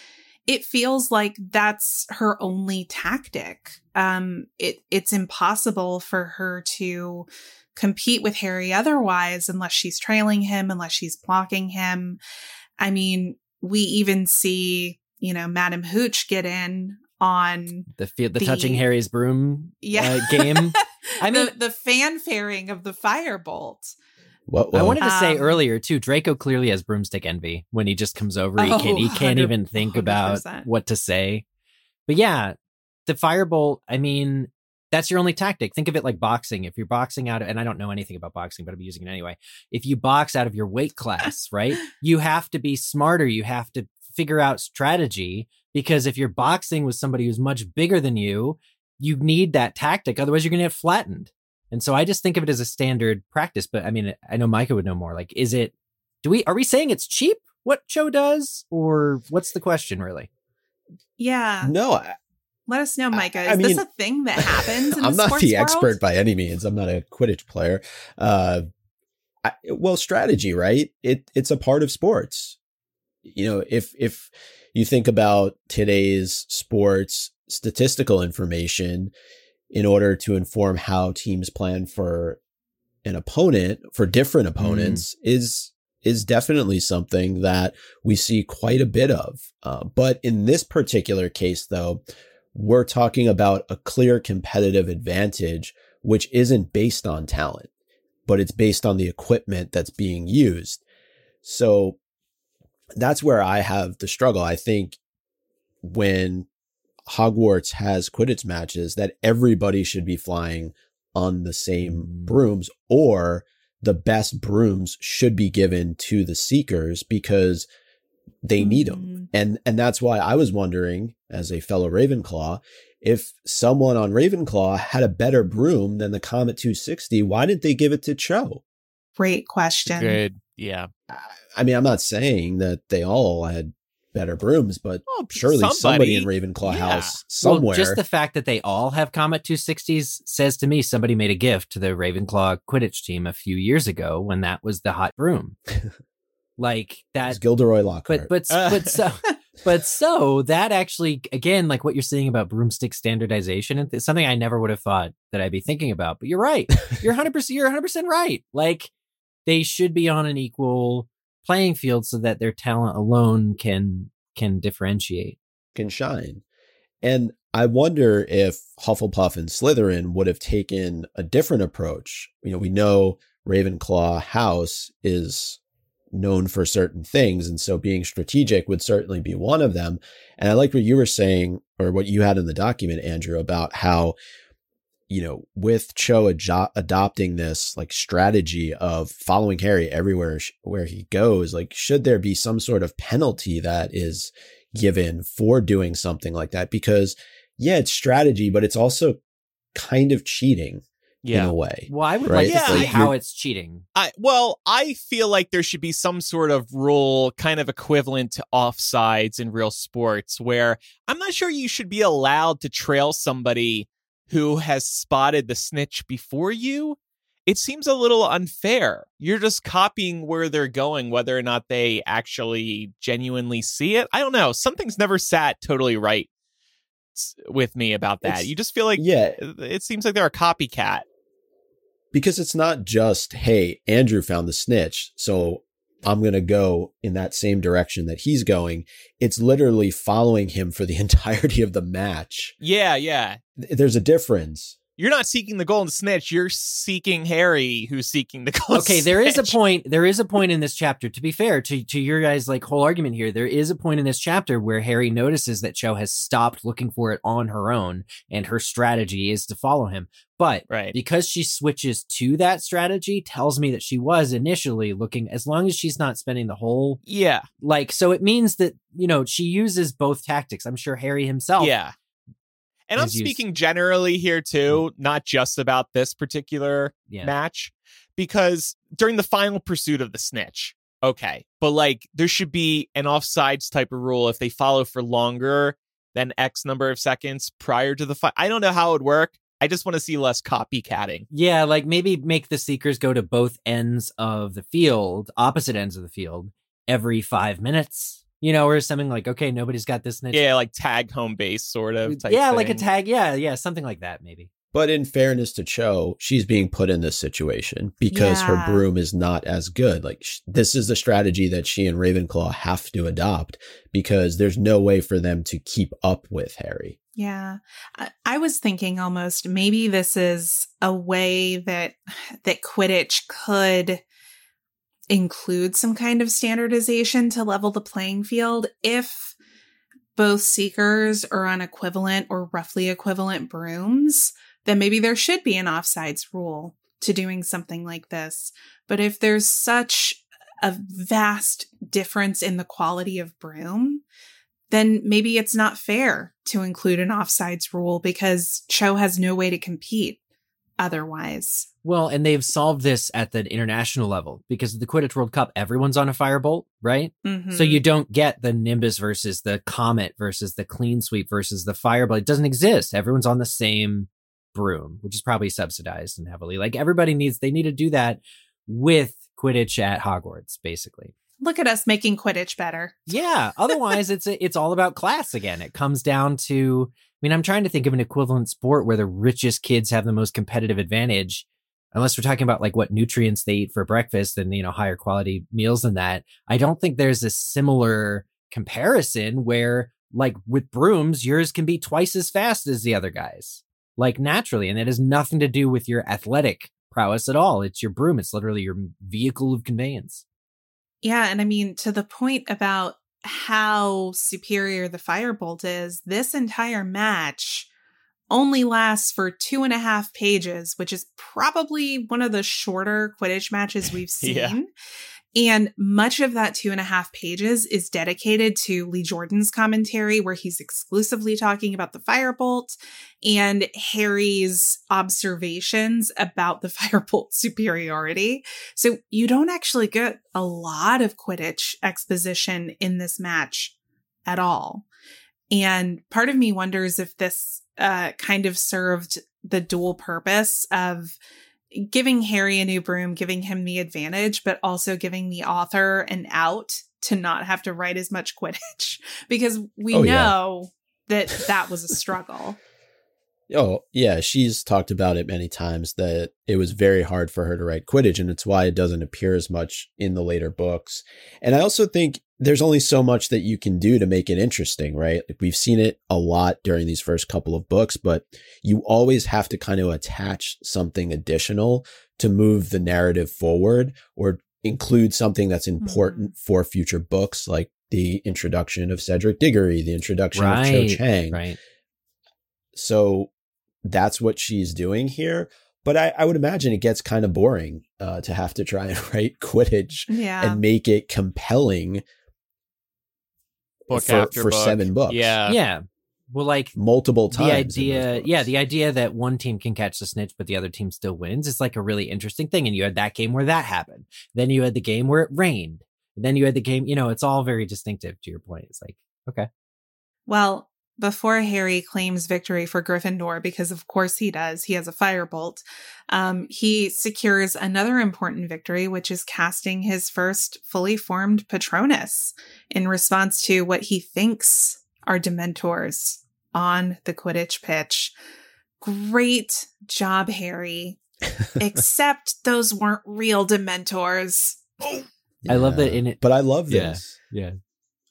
S4: it feels like that's her only tactic. Um, it it's impossible for her to compete with Harry otherwise unless she's trailing him, unless she's blocking him. I mean, we even see, you know, Madam Hooch get in on
S2: the the, the touching Harry's broom
S4: yeah
S2: uh, game. I mean,
S4: the, the fanfaring of the firebolt.
S3: What,
S2: I wanted to say
S4: Um,
S2: earlier too. Draco clearly has broomstick envy when he just comes over. He
S4: Oh,
S2: can't. He can't even think about
S4: 100%.
S2: what to say. But yeah, the firebolt. I mean, that's your only tactic. Think of it like boxing. If you're boxing out, and I don't know anything about boxing, but I'm using it anyway. If you box out of your weight class, right, you have to be smarter. You have to figure out strategy because if you're boxing with somebody who's much bigger than you, you need that tactic. Otherwise, you're going to get flattened. And so I just think of it as a standard practice. But I mean, I know Micah would know more. Like, is it, do we, are we saying it's cheap what Cho does? Or what's the question really?
S4: Yeah.
S3: no, I,
S4: Let us know, Micah. Is
S3: I
S4: this
S3: mean-
S4: a thing that happens in
S3: I'm
S4: the
S3: not the
S4: world?
S3: expert by any means. I'm not a Quidditch player. Uh, I, well, strategy, right? It it's a part of sports. You know, if if you think about today's sports statistical information in order to inform how teams plan for an opponent for different opponents is is definitely something that we see quite a bit of. Uh, but in this particular case, though, we're talking about a clear competitive advantage, which isn't based on talent, but it's based on the equipment that's being used. So that's where I have the struggle. I think when Hogwarts has Quidditch matches, that everybody should be flying on the same
S2: Mm.
S3: brooms, or the best brooms should be given to the seekers because they need them.
S4: Mhm.
S3: And and that's why I was wondering, as a fellow Ravenclaw, if someone on Ravenclaw had a better broom than the Comet 260, why didn't they give it to Cho?
S4: Great question.
S1: Good. Yeah.
S3: I- I mean, I'm not saying that they all had better brooms, but
S1: Well,
S3: surely somebody,
S1: somebody-
S3: in Ravenclaw
S1: yeah.
S3: House somewhere.
S2: Well, just the fact that they all have Comet 260s says to me somebody made a gift to the Ravenclaw Quidditch team a few years ago when that was the hot broom. like
S3: It's
S2: that
S3: Gilderoy Lockhart.
S2: but but but so but so that actually again like what you're saying about broomstick standardization it's something I never would have thought that I'd be thinking about. But you're right. You're 100% you're 100% right. Like they should be on an equal playing field so that their talent alone can can differentiate.
S3: can shine. And I wonder if Hufflepuff and Slytherin would have taken a different approach. You know, we know Ravenclaw House is known for certain things, and so being strategic would certainly be one of them. And I like what you were saying, or what you had in the document, Andrew, about how, you know, with Cho ajo- adopting this like strategy of following Harry everywhere sh- where he goes, like, should there be some sort of penalty that is given for doing something like that because yeah it's strategy but it's also kind of cheating yeah. in
S1: Yeah.
S3: a way.
S2: Well, I would
S3: Right.
S2: like
S1: Yeah,
S2: to see
S1: I-
S2: how it's cheating.
S1: I well, I feel like there should be some sort of rule kind of equivalent to offsides in real sports where I'm not sure you should be allowed to trail somebody who has spotted the snitch before you. It seems a little unfair. You're just copying where they're going whether or not they actually genuinely see it. I don't know. Something's never sat totally right with me about that.
S3: It's-
S1: you just feel like
S3: yeah, uh,
S1: it seems like they're a copycat.
S3: because it's not just, hey, Andrew found the snitch, so I'm going to go in that same direction that he's going. It's literally following him for the entirety of the match.
S1: Yeah, yeah.
S3: There's a difference.
S1: You're not seeking the golden snitch. You're seeking Harry, who's seeking the golden.
S2: Okay, there is a
S1: snitch.
S2: point. There is a point in this chapter. To be fair to to your guys' like whole argument here, there is a point in this chapter where Harry notices that Cho has stopped looking for it on her own, and her strategy is to follow him. But
S1: Right.
S2: because she switches to that strategy, tells me that she was initially looking. As long as she's not spending the whole
S1: Yeah,
S2: like, so it means that you know she uses both tactics. I'm sure Harry himself.
S1: yeah. And I'm
S2: used-
S1: speaking generally here mm. too, not just about this particular
S2: yeah.
S1: match, because during the final pursuit of the snitch, okay, but like there should be an offsides type of rule if they follow for longer than X number of seconds prior to the fight. I don't know how it would work. I just want to see less copycatting.
S2: Yeah, like maybe make the seekers go to both ends of the field, opposite ends of the field, every five minutes. You know, or something like, okay, nobody's got this snitch.
S1: Yeah, like tag home base sort of. Type
S2: yeah, like a tag. Yeah, yeah, something like that, maybe.
S3: But in fairness to Cho, she's being put in this situation because
S4: Yeah.
S3: her broom is not as good. Like sh- this is the strategy that she and Ravenclaw have to adopt because there's no way for them to keep up with Harry.
S4: Yeah. I, I was thinking almost maybe this is a way that that Quidditch could include some kind of standardization to level the playing field if both seekers are on equivalent or roughly equivalent brooms, then maybe there should be an offsides rule to doing something like this. But if there's such a vast difference in the quality of broom, then maybe it's not fair to include an offsides rule because Cho has no way to compete otherwise.
S2: Well, and they've solved this at the international level because of the Quidditch World Cup, everyone's on a firebolt, right?
S4: Mhm.
S2: So you don't get the Nimbus versus the Comet versus the Clean Sweep versus the Firebolt. It doesn't exist. Everyone's on the same broom, which is probably subsidized and heavily. Like everybody needs, they need to do that with Quidditch at Hogwarts, basically.
S4: look at us making Quidditch better.
S2: Yeah. Otherwise, it's it's all about class again. It comes down to. I mean, I'm trying to think of an equivalent sport where the richest kids have the most competitive advantage. Unless we're talking about like what nutrients they eat for breakfast and you know higher quality meals than that, I don't think there's a similar comparison where like with brooms, yours can be twice as fast as the other guys, like naturally, and it has nothing to do with your athletic prowess at all. It's your broom. It's literally your vehicle of conveyance.
S4: Yeah, and I mean to the point about how superior the firebolt is, this entire match only lasts for two and a half pages, which is probably one of the shorter Quidditch matches we've seen.
S1: Yeah.
S4: And much of that two and a half pages is dedicated to Lee Jordan's commentary, where he's exclusively talking about the firebolt and Harry's observations about the firebolt superiority. So you don't actually get a lot of Quidditch exposition in this match at all. And part of me wonders if this uh, kind of served the dual purpose of giving Harry a new broom, giving him the advantage, but also giving the author an out to not have to write as much Quidditch because we
S3: Oh, yeah.
S4: know that that was a struggle.
S3: Oh, yeah, she's talked about it many times that it was very hard for her to write Quidditch, and it's why it doesn't appear as much in the later books. And I also think there's only so much that you can do to make it interesting, right? Like we've seen it a lot during these first couple of books, but you always have to kind of attach something additional to move the narrative forward or include something that's mm-hmm. important for future books, like the introduction of Cedric Diggory, the introduction of Cho Chang.
S2: Right.
S3: So that's what she's doing here. But I, I would imagine it gets kind of boring uh, to have to try and write Quidditch
S4: Yeah.
S3: and make it compelling
S1: book
S3: for,
S1: after
S3: for
S1: book.
S3: seven books.
S1: Yeah.
S2: yeah Well, like
S3: multiple times.
S2: the idea, yeah, the idea that one team can catch the snitch, but the other team still wins is like a really interesting thing. And you had that game where that happened. Then you had the game where it rained. And then you had the game, you know, it's all very distinctive to your point. It's like, okay.
S4: Well, before Harry claims victory for Gryffindor, because of course he does, he has a firebolt, um, he secures another important victory, which is casting his first fully formed Patronus in response to what he thinks are Dementors on the Quidditch pitch. Great job, Harry. Except those weren't real Dementors.
S2: I love that in it.
S3: But I love
S2: Yeah.
S3: this.
S2: Yeah.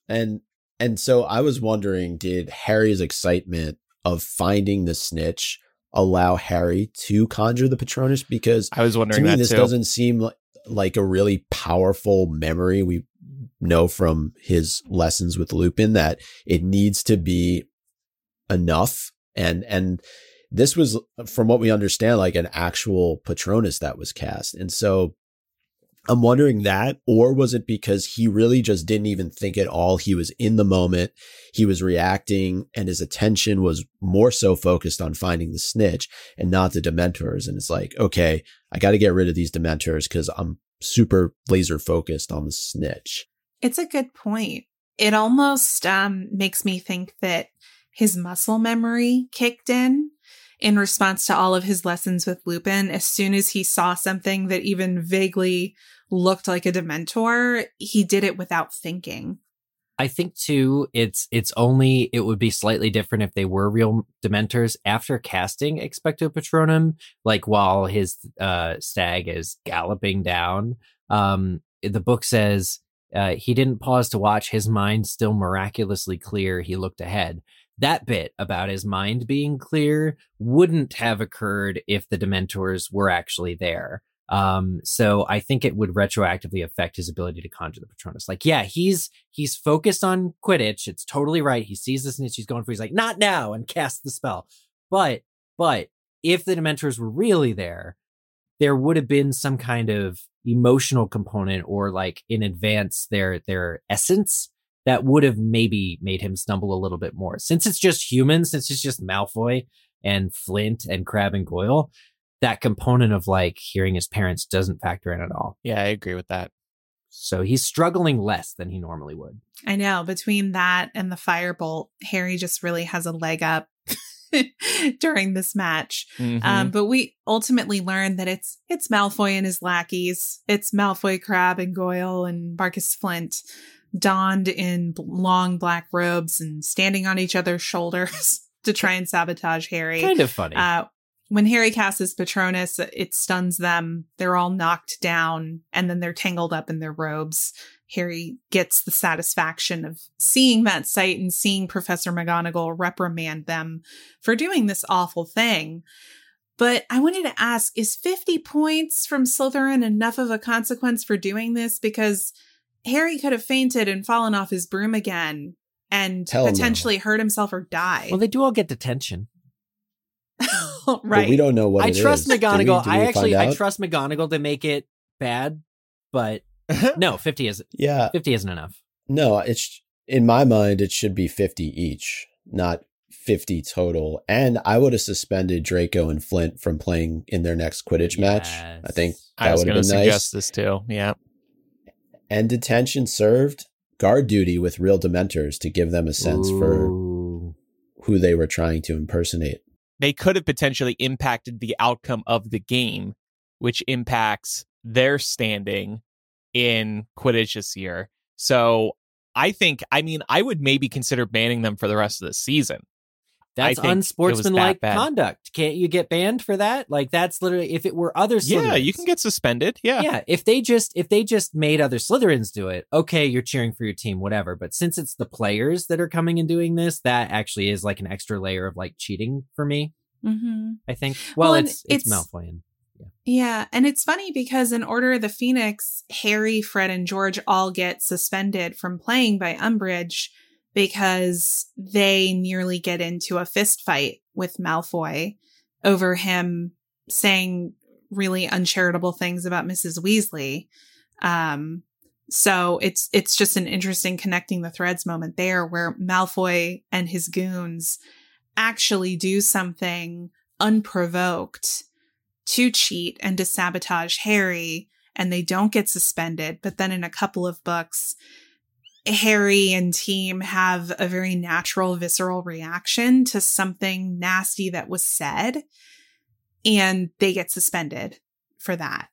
S3: And and so I was wondering, did Harry's excitement of finding the snitch allow Harry to conjure the Patronus? Because
S1: I was wondering to
S3: me,
S1: that
S3: this
S1: too.
S3: doesn't seem like, like a really powerful memory. We know from his lessons with Lupin that it needs to be enough. And and this was, from what we understand, like an actual Patronus that was cast. And so I'm wondering that, or was it because he really just didn't even think at all? He was in the moment, he was reacting, and his attention was more so focused on finding the snitch and not the Dementors. And it's like, okay, I got to get rid of these Dementors because I'm super laser focused on the snitch.
S4: It's a good point. It almost um, makes me think that his muscle memory kicked in in response to all of his lessons with Lupin. As soon as he saw something that even vaguely looked like a Dementor, he did it without thinking.
S2: I think too, it's it's only it would be slightly different if they were real Dementors after casting Expecto Patronum, like while his uh, stag is galloping down. Um, the book says uh, he didn't pause to watch his mind still miraculously clear. He looked ahead. That bit about his mind being clear wouldn't have occurred if the Dementors were actually there. Um, so I think it would retroactively affect his ability to conjure the Patronus. Like, yeah, he's he's focused on Quidditch. It's totally right. He sees this snitch he's going for. He's like, not now, and casts the spell. But but if the Dementors were really there, there would have been some kind of emotional component or like in advance their their essence that would have maybe made him stumble a little bit more. Since it's just humans, since it's just Malfoy and Flint and Crabbe and Goyle, that component of like hearing his parents doesn't factor in at all.
S1: yeah, I agree with that.
S2: So he's struggling less than he normally would.
S4: I know between that and the firebolt, Harry just really has a leg up during this match.
S1: Mhm.
S4: Um, but we ultimately learn that it's it's Malfoy and his lackeys. It's Malfoy, Crabbe, and Goyle and Marcus Flint, donned in long black robes and standing on each other's shoulders to try and sabotage Harry.
S2: Kind of funny.
S4: Uh, when Harry casts his Patronus, it stuns them. They're all knocked down and then they're tangled up in their robes. Harry gets the satisfaction of seeing that sight and seeing Professor McGonagall reprimand them for doing this awful thing. But I wanted to ask is 50 points from Slytherin enough of a consequence for doing this? Because Harry could have fainted and fallen off his broom again and
S3: Hell no.
S4: potentially hurt himself or die.
S2: well, they do all get detention.
S4: Right.
S3: But we don't know what
S2: I
S3: it
S2: trust
S3: is. Did we-
S2: McGonagall.
S3: did we
S2: I actually I trust McGonagall to make it bad, but no, 50 isn't.
S3: Yeah,
S2: 50 isn't enough.
S3: no. It's in my mind, it should be fifty each, not fifty total. And I would have suspended Draco and Flint from playing in their next Quidditch match. I think
S2: Yes.
S1: I
S3: that
S1: was
S3: would
S1: going
S3: have
S1: to
S3: been
S1: suggest
S3: nice.
S1: this too. Yeah.
S3: And detention served guard duty with real Dementors to give them a sense for who they were trying to impersonate.
S1: They could have potentially impacted the outcome of the game, which impacts their standing in Quidditch this year. So I think, I mean, I would maybe consider banning them for the rest of the season.
S2: That's
S1: think it was that
S2: unsportsmanlike conduct. Can't you get banned for that? Like that's literally if it were other Slytherins.
S1: Yeah, you can get suspended. Yeah.
S2: Yeah, if they just if they just made other Slytherins do it, okay, you're cheering for your team, whatever. But since it's the players that are coming and doing this, that actually is like an extra layer of like cheating for me.
S4: Mm-hmm.
S2: I think. Well,
S4: Well,
S2: it's, it's
S4: it's-
S2: Malfoy and
S4: Yeah, and it's funny because in Order of the Phoenix, Harry, Fred, and George all get suspended from playing by Umbridge because they nearly get into a fist fight with Malfoy over him saying really uncharitable things about Mrs. Weasley. Um, So it's it's just an interesting connecting the threads moment there where Malfoy and his goons actually do something unprovoked to cheat and to sabotage Harry and they don't get suspended. But then in a couple of books, Harry and team have a very natural, visceral reaction to something nasty that was said, and they get suspended for that.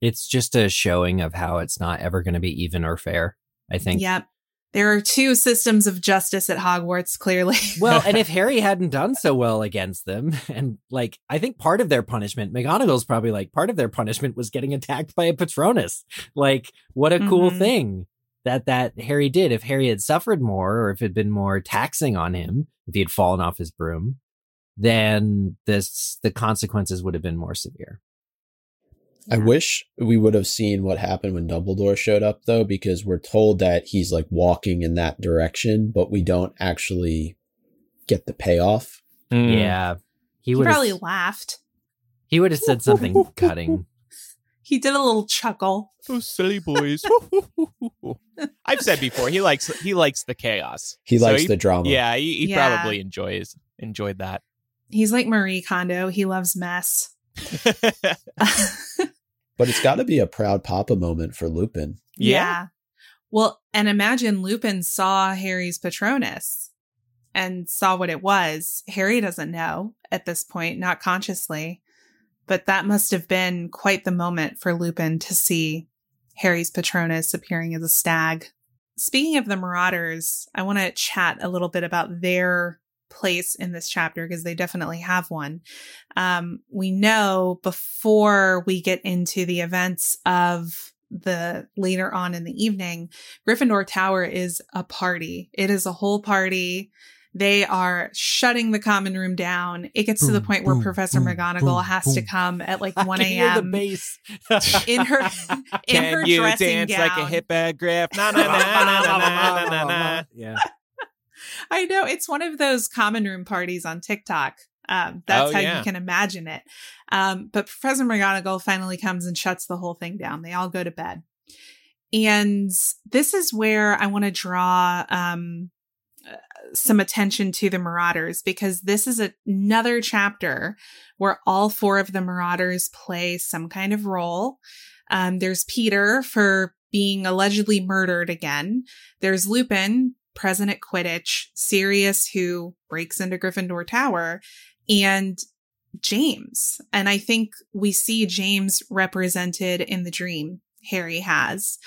S2: It's just a showing of how it's not ever going to be even or fair. I think.
S4: Yep. There are two systems of justice at Hogwarts, clearly.
S2: well, and if Harry hadn't done so well against them, and like, I think part of their punishment, McGonagall's probably like, part of their punishment was getting attacked by a Patronus. Like, what a cool
S4: Mhm.
S2: thing that that Harry did. If Harry had suffered more, or if it had been more taxing on him, if he had fallen off his broom, then this the consequences would have been more severe.
S3: I wish we would have seen what happened when Dumbledore showed up, though, because we're told that he's like walking in that direction, but we don't actually get the payoff.
S1: Mm.
S2: Yeah, he
S4: he
S2: would
S4: probably
S2: have.
S4: laughed.
S2: He would have said something cutting.
S4: He did a little chuckle.
S1: Those silly boys. I've said before he likes he likes the chaos.
S3: He
S1: So
S3: likes the drama.
S1: Yeah, he, he
S4: Yeah.
S1: probably enjoys enjoyed that.
S4: He's like Marie Kondo. He loves mess.
S3: But it's got to be a proud papa moment for Lupin.
S1: Yeah.
S4: Well, and imagine Lupin saw Harry's Patronus and saw what it was. Harry doesn't know at this point, not consciously, but that must have been quite the moment for Lupin to see Harry's Patronus appearing as a stag. Speaking of the Marauders, I want to chat a little bit about their place in this chapter because they definitely have one. Um, we know before we get into the events of the later on in the evening, Gryffindor Tower is a party. It is a whole party. They are shutting the common room down. It gets to the
S2: Boom,
S4: point where
S2: boom,
S4: Professor
S2: boom,
S4: McGonagall
S2: boom,
S4: has to come at like 1
S2: can hear the
S4: a.m. in her in her
S1: Can you
S4: dressing
S1: dance
S4: gown.
S1: like a hippogriff? Na na na na na na na na.
S2: Yeah.
S4: I know it's one of those common room parties on TikTok. Um, that's
S1: Oh,
S4: how
S1: yeah.
S4: you can imagine it. Um, but Professor McGonagall finally comes and shuts the whole thing down. They all go to bed. And this is where I want to draw um, some attention to the Marauders because this is a- another chapter where all four of the Marauders play some kind of role. Um, there's Peter for being allegedly murdered again. There's Lupin, present at Quidditch, Sirius, who breaks into Gryffindor Tower, and James. And I think we see James represented in the dream Harry has,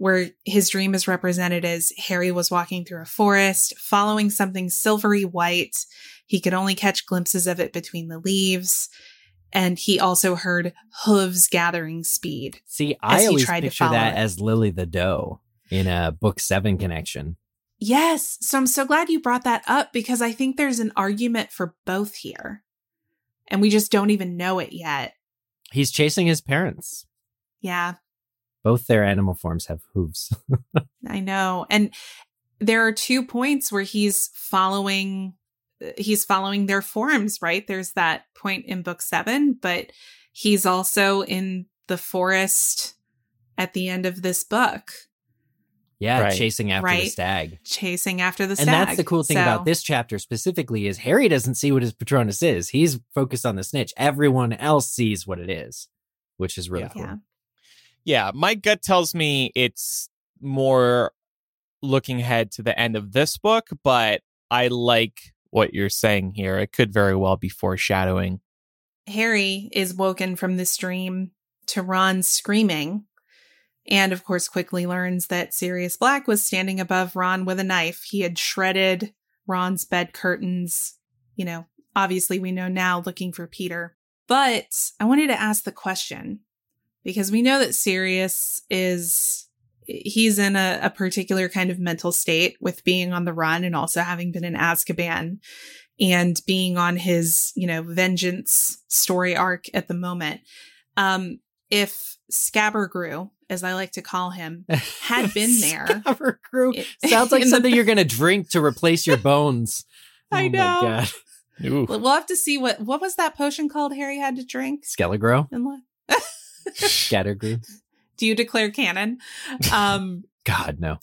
S4: where his dream is represented as Harry was walking through a forest, following something silvery white. He could only catch glimpses of it between the leaves. And he also heard hooves gathering speed.
S2: See, I always
S4: tried to
S2: picture that
S4: it.
S2: as Lily the Doe in a book seven connection.
S4: Yes. So I'm so glad you brought that up because I think there's an argument for both here. And we just don't even know it yet.
S2: He's chasing his parents.
S4: Yeah,
S2: Both their animal forms have hooves.
S4: I know. And there are two points where he's following uh, he's following their forms, right? There's that point in book 7, but he's also in the forest at the end of this book
S2: yeah,
S1: Right.
S2: chasing after the stag.
S4: chasing after the
S2: And
S4: stag.
S2: And that's the cool thing
S4: So-
S2: about this chapter specifically is Harry doesn't see what his Patronus is. He's focused on the snitch. Everyone else sees what it is, which is really
S1: Yeah.
S2: cool.
S4: Yeah.
S1: My gut tells me it's more looking ahead to the end of this book, but I like what you're saying here. It could very well be foreshadowing.
S4: Harry is woken from this dream to Ron screaming, and of course, quickly learns that Sirius Black was standing above Ron with a knife. He had shredded Ron's bed curtains. You know, obviously, we know now looking for Peter. But I wanted to ask the question because we know that Sirius is. He's in a, a particular kind of mental state with being on the run and also having been in Azkaban and being on his, you know, vengeance story arc at the moment. Um, if Scabbergrew, as I like to call him, had been there.
S2: Scabbercrew.
S4: it-
S2: Sounds like
S4: in the-
S2: something you're going to drink to replace your bones.
S4: I
S2: Oh my
S4: know.
S2: God.
S1: Ooh.
S4: We'll have to see what what was that potion called Harry had to drink. Skele-Gro? What- Do you declare canon? Um,
S2: God, no.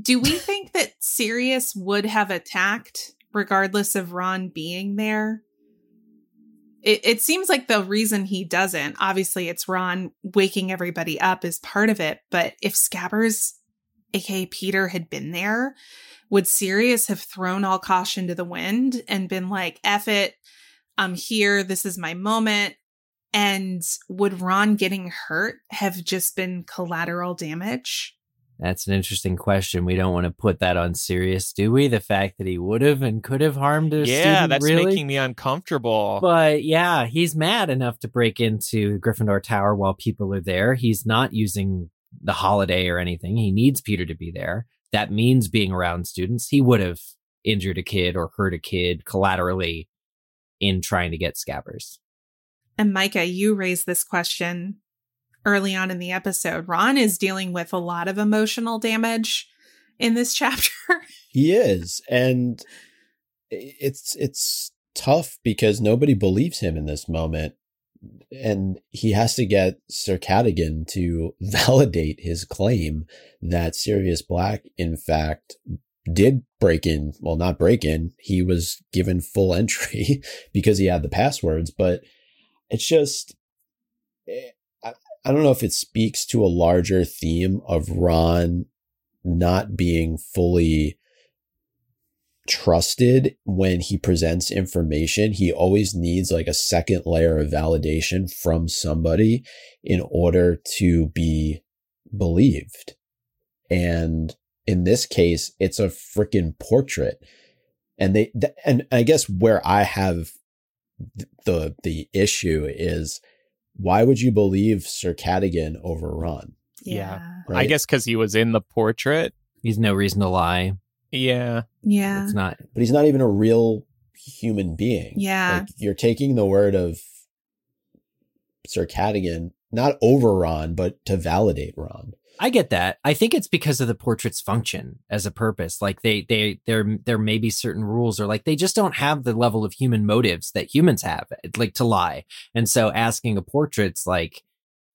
S4: do we think that Sirius would have attacked regardless of Ron being there? It, it seems like the reason he doesn't, obviously, it's Ron waking everybody up is part of it. But if Scabbers, aka Peter, had been there, would Sirius have thrown all caution to the wind and been like, F it, I'm here, this is my moment? And would Ron getting hurt have just been collateral damage?
S2: That's an interesting question. We don't want to put that on Sirius, do we? The fact that he would have and could have harmed a student.
S1: yeah,
S2: student,
S1: that's
S2: really?
S1: making me uncomfortable.
S2: But yeah, he's mad enough to break into Gryffindor Tower while people are there. He's not using the holiday or anything. He needs Peter to be there. That means being around students. He would have injured a kid or hurt a kid collaterally in trying to get scabbers.
S4: And Micah, you raised this question early on in the episode. Ron is dealing with a lot of emotional damage in this chapter.
S3: He is, and it's it's tough because nobody believes him in this moment, and he has to get Sir Cadogan to validate his claim that Sirius Black, in fact, did break in. Well, not break in. He was given full entry because he had the passwords, but it's just. Eh, I, I don't know if it speaks to a larger theme of Ron not being fully trusted when he presents information. He always needs like a second layer of validation from somebody in order to be believed. And in this case, it's a freaking portrait. And they, and I guess where I have the, the issue is why would you believe Sir Cadogan over Ron?
S1: Yeah.
S3: Right?
S1: I guess because he was in the portrait.
S2: He's no reason to lie.
S1: Yeah.
S4: Yeah.
S2: It's not.
S3: but he's not even a real human being.
S4: Yeah.
S3: Like you're taking the word of Sir Cadogan, not over Ron, but to validate Ron.
S2: I get that. I think it's because of the portrait's function as a purpose. Like they, they, there, there may be certain rules, or like they just don't have the level of human motives that humans have, like to lie. And so, asking a portrait's like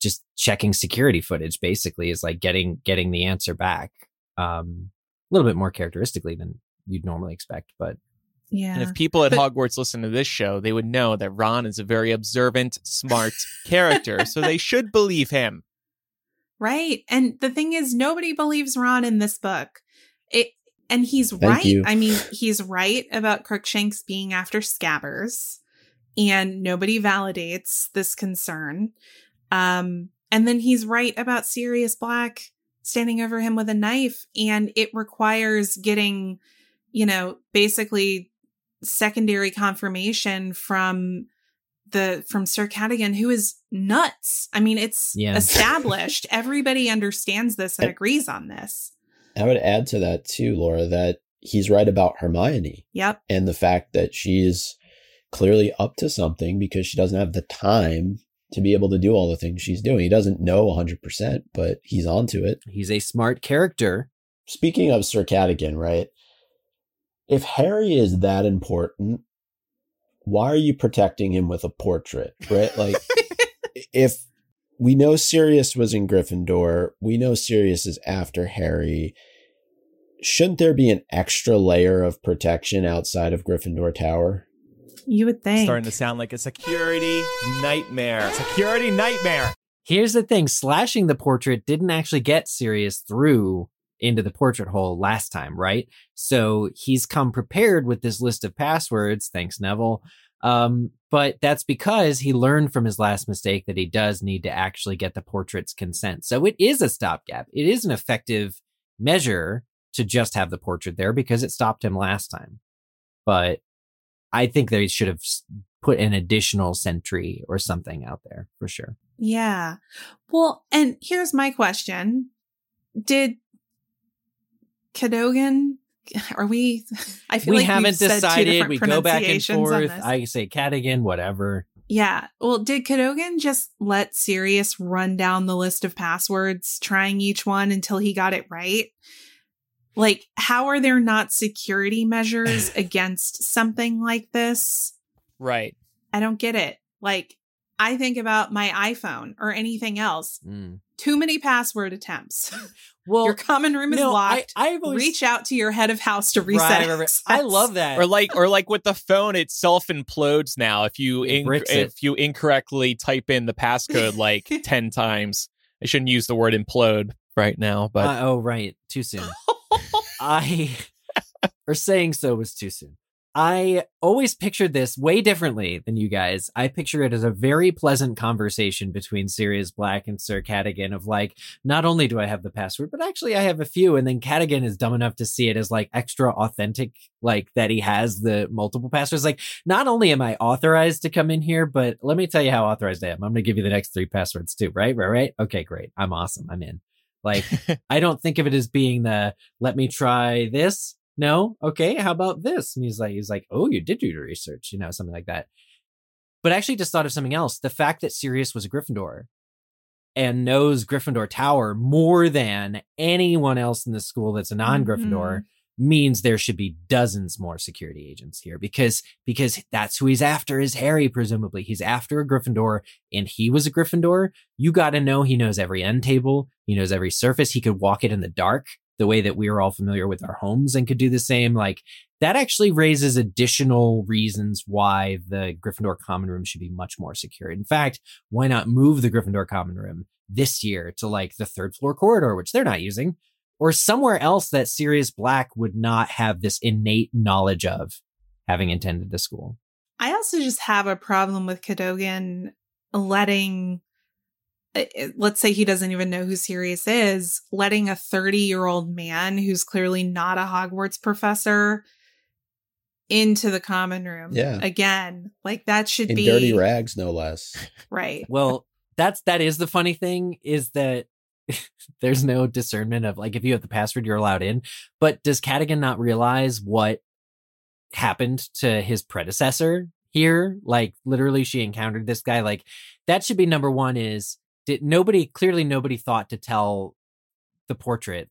S2: just checking security footage. Basically, is like getting getting the answer back. Um, a little bit more characteristically than you'd normally expect, but
S4: Yeah.
S1: And if people at
S4: But-
S1: Hogwarts listen to this show, they would know that Ron is a very observant, smart character, so they should believe him.
S4: Right. And the thing is, nobody believes Ron in this book. It and he's
S3: Thank
S4: right.
S3: you.
S4: I mean, he's right about Crookshanks being after scabbers, and nobody validates this concern. Um, and then he's right about Sirius Black standing over him with a knife, and it requires getting, you know, basically secondary confirmation from the from Sir Cadogan, who is nuts. I mean, it's
S2: Yeah.
S4: established. Everybody understands this and
S3: And-
S4: agrees on this.
S3: I would add to that too, Laura, that he's right about Hermione
S4: Yep.
S3: and the fact that she's clearly up to something because she doesn't have the time to be able to do all the things she's doing. He doesn't know 100%, but he's onto it.
S2: he's a smart character.
S3: Speaking of Sir Cadogan, right? If Harry is that important, why are you protecting him with a portrait, right? Like, if we know Sirius was in Gryffindor, we know Sirius is after Harry. Shouldn't there be an extra layer of protection outside of Gryffindor Tower?
S4: You would think.
S1: Starting to sound like a security nightmare. Security nightmare.
S2: Here's the thing slashing the portrait didn't actually get Sirius through into the portrait hole last time, right? So he's come prepared with this list of passwords. Thanks, Neville. Um, but that's because he learned from his last mistake that he does need to actually get the portrait's consent. So it is a stopgap. It is an effective measure to just have the portrait there because it stopped him last time. But I think they should have put an additional sentry or something out there for sure.
S4: Yeah. Well, and here's my question. Did Cadogan are we I feel
S2: we
S4: like
S2: haven't
S4: we've said two
S2: decided. We go back and forth. I say Cadogan, whatever.
S4: Yeah. Well, did Cadogan just let Sirius run down the list of passwords, trying each one until he got it right? Like, how are there not security measures against something like this?
S1: Right.
S4: I don't get it. Like, I think about my iPhone or anything else.
S2: Mm.
S4: Too many password attempts.
S2: Well,
S4: your common room is
S2: no,
S4: locked.
S2: I, I've always
S4: Reach out to your head of house to reset.
S2: Right, right, right. I love that.
S1: or like or like with the phone it self implodes now if you inc- if you incorrectly type in the passcode like 10 times i shouldn't use the word implode right now but
S2: Uh, oh, right. Too soon. I or saying so was too soon. I always pictured this way differently than you guys. I picture it as a very pleasant conversation between Sirius Black and Sir Cadogan of like, not only do I have the password, but actually I have a few. And then Cadogan is dumb enough to see it as like extra authentic, like that he has the multiple passwords. Like, not only am I authorized to come in here, but let me tell you how authorized I am. I'm going to give you the next three passwords too, right? Right, right. Okay, great. I'm awesome. I'm in. Like, I don't think of it as being the let me try this. No, okay, how about this? And he's like, he's like, oh, you did do your research, you know, something like that. But I actually just thought of something else. The fact that Sirius was a Gryffindor and knows Gryffindor Tower more than anyone else in the school that's a non-Gryffindor mm-hmm. means there should be dozens more security agents here because because that's who he's after is Harry presumably he's after a Gryffindor and he was a Gryffindor you got to know he knows every end table he knows every surface he could walk it in the dark the way that we are all familiar with our homes and could do the same like that actually raises additional reasons why the Gryffindor common room should be much more secure in fact why not move the Gryffindor common room this year to like the third floor corridor which they're not using or somewhere else that Sirius Black would not have this innate knowledge of having attended the school.
S4: I also just have a problem with Cadogan letting, Uh, let's say he doesn't even know who Sirius is, letting a 30 year old man who's clearly not a Hogwarts professor into the common room.
S3: Yeah.
S4: Again, like that should
S3: In
S4: be
S3: dirty rags, no less.
S4: right.
S2: Well, that's that is the funny thing is that there's no discernment of like if you have the password you're allowed in. But does Cadogan not realize what happened to his predecessor here? Like literally she encountered this guy. Like that should be number one is did nobody clearly nobody thought to tell the portrait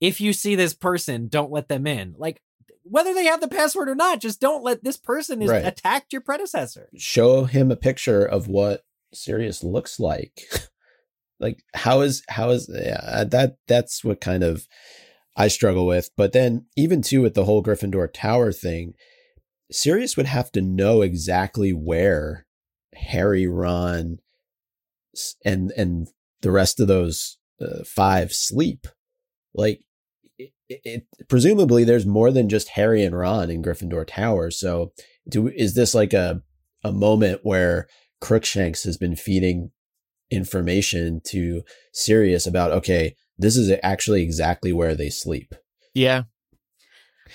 S2: if you see this person, don't let them in. Like whether they have the password or not, just don't let this person is
S3: Right.
S2: attacked your predecessor.
S3: Show him a picture of what Sirius looks like. like how is how is yeah, uh, that that's what kind of I struggle with. But then even too with the whole Gryffindor Tower thing, Sirius would have to know exactly where Harry, Ron, and and the rest of those uh, five sleep. Like it, it, presumably there's more than just Harry and Ron in Gryffindor Tower. So do is this like a a moment where Crookshanks has been feeding information to Sirius about okay, this is actually exactly where they sleep.
S1: yeah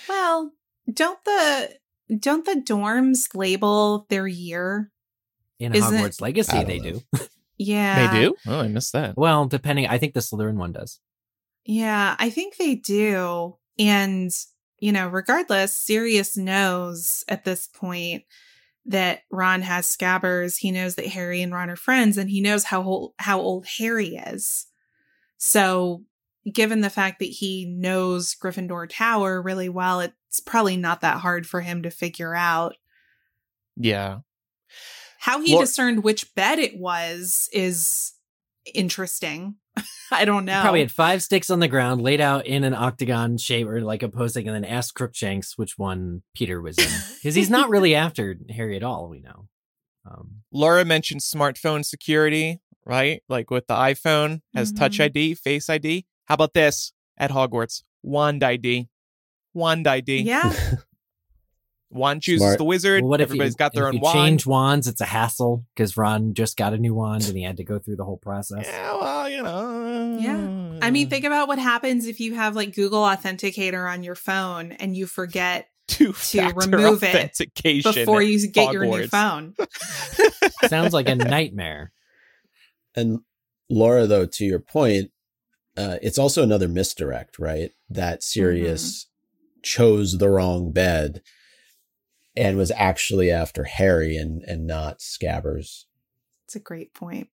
S4: Well, don't the don't the dorms label their year?
S2: In
S4: Isn't-
S2: Hogwarts Legacy, they
S3: know.
S2: do.
S4: Yeah.
S1: they do oh i missed that
S2: Well, depending, I think the Slytherin one does.
S4: Yeah, I think they do. And, you know, regardless, Sirius knows at this point that Ron has scabbers. He knows that Harry and Ron are friends, and he knows how old, how old Harry is. So, given the fact that he knows Gryffindor Tower really well, it's probably not that hard for him to figure out.
S1: yeah
S4: How he
S1: Lor-
S4: discerned which bed it was is interesting. I don't know.
S2: Probably had five sticks on the ground, laid out in an octagon shape or like opposing, and then asked Crookshanks which one Peter was in. Because he's not really after Harry at all, we know. Um,
S1: laura mentioned smartphone security right like with the iphone has touch
S4: Mhm.
S1: id face id how about this at hogwarts wand id wand id
S4: yeah.
S1: wand chooses
S3: Smart.
S1: the wizard
S2: well, what if
S1: everybody's
S2: you,
S1: got their
S2: if
S1: own
S2: you
S1: wand
S2: change wands? It's a hassle because Ron just got a new wand and he had to go through the whole process.
S1: yeah well you know
S4: Yeah. I mean, think about what happens if you have like Google Authenticator on your phone and you forget
S1: two
S4: to remove it before you get your new phone.
S2: Sounds like a nightmare.
S3: And Laura, though, to your point, uh, it's also another misdirect, right? That Sirius chose the wrong bed and was actually after Harry and and not Scabbers.
S4: It's a great point.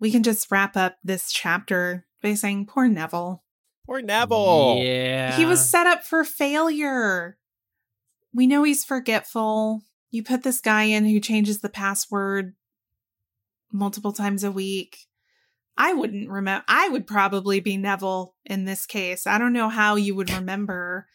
S4: We can just wrap up this chapter by saying, poor Neville.
S1: Poor Neville.
S2: Yeah.
S4: He was set up for failure. We know he's forgetful. You put this guy in who changes the password multiple times a week. I wouldn't remember. I would probably be Neville in this case. I don't know how you would remember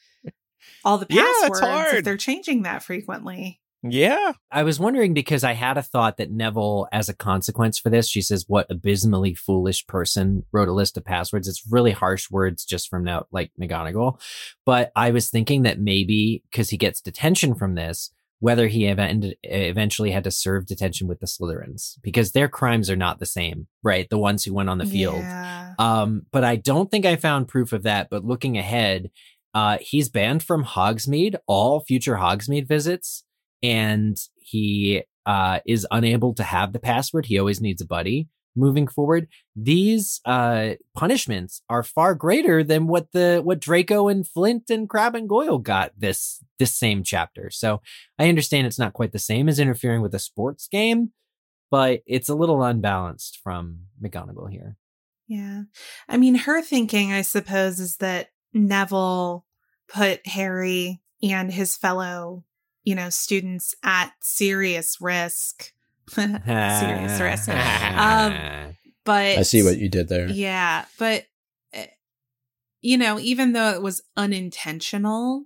S4: all the
S1: Yeah, it's
S4: passwords if
S1: hard.
S4: they're changing that frequently.
S1: Yeah.
S2: I was wondering because I had a thought that Neville, as a consequence for this, she says, "What abysmally foolish person wrote a list of passwords." It's really harsh words just from now, like McGonagall. But I was thinking that maybe because he gets detention from this, whether he ev- eventually had to serve detention with the Slytherins because their crimes are not the same, right? The ones who went on the field.
S4: Yeah.
S2: Um, but I don't think I found proof of that. But looking ahead, uh, he's banned from Hogsmeade, all future Hogsmeade visits, and he uh, is unable to have the password. He always needs a buddy. Moving forward, these uh, punishments are far greater than what the what Draco and Flint and Crabbe and Goyle got this this same chapter. So I understand it's not quite the same as interfering with a sports game, but it's a little unbalanced from McGonagall here.
S4: Yeah. I mean, her thinking, I suppose, is that Neville put Harry and his fellow, you know, students at serious risk. serious risk. Um, But
S3: I see what you did there.
S4: Yeah, but eh, you know, even though it was unintentional,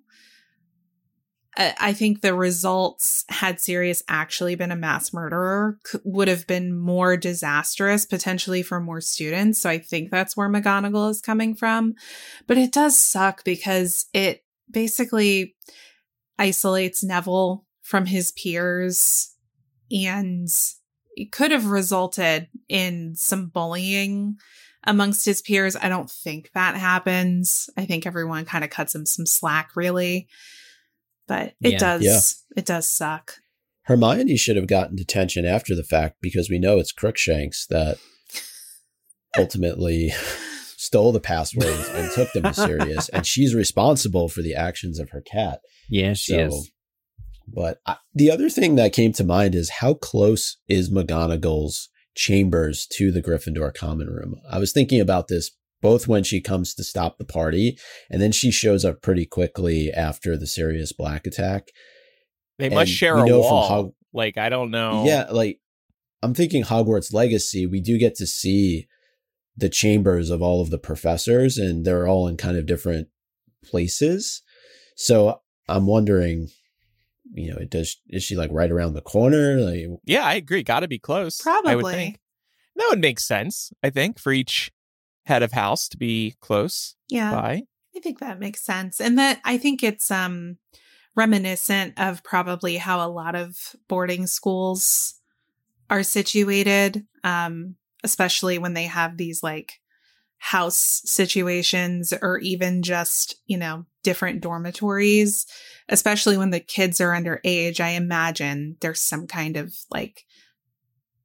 S4: I think the results had Sirius actually been a mass murderer would have been more disastrous potentially for more students. So I think that's where McGonagall is coming from. But it does suck because it basically isolates Neville from his peers and it could have resulted in some bullying amongst his peers. I don't think that happens. I think everyone kind of cuts him some slack, really. But it
S2: Yeah.
S4: does,
S3: Yeah.
S4: it does suck.
S3: Hermione should have gotten detention after the fact because we know it's Crookshanks that ultimately stole the passwords and took them to Sirius, and she's responsible for the actions of her cat.
S2: Yeah, she
S3: So,
S2: is.
S3: but I, the other thing that came to mind is how close is McGonagall's chambers to the Gryffindor common room? I was thinking about this both when she comes to stop the party, and then she shows up pretty quickly after the Sirius Black attack.
S1: They
S3: And
S1: must share a
S3: know from
S1: wall.
S3: Hog-
S1: like I don't know.
S3: Yeah, like I'm thinking Hogwarts Legacy, we do get to see the chambers of all of the professors, and they're all in kind of different places. So I'm wondering, you know, it does is she like right around the corner? Like,
S1: Yeah, I agree. Got to be close. I would
S4: Probably.
S1: think. That would make sense. I think for each head of house to be close
S4: Yeah.
S1: by.
S4: I think that makes sense. And that I think it's um reminiscent of probably how a lot of boarding schools are situated. Um, especially when they have these like house situations or even just, you know, different dormitories, especially when the kids are underage. I imagine there's some kind of like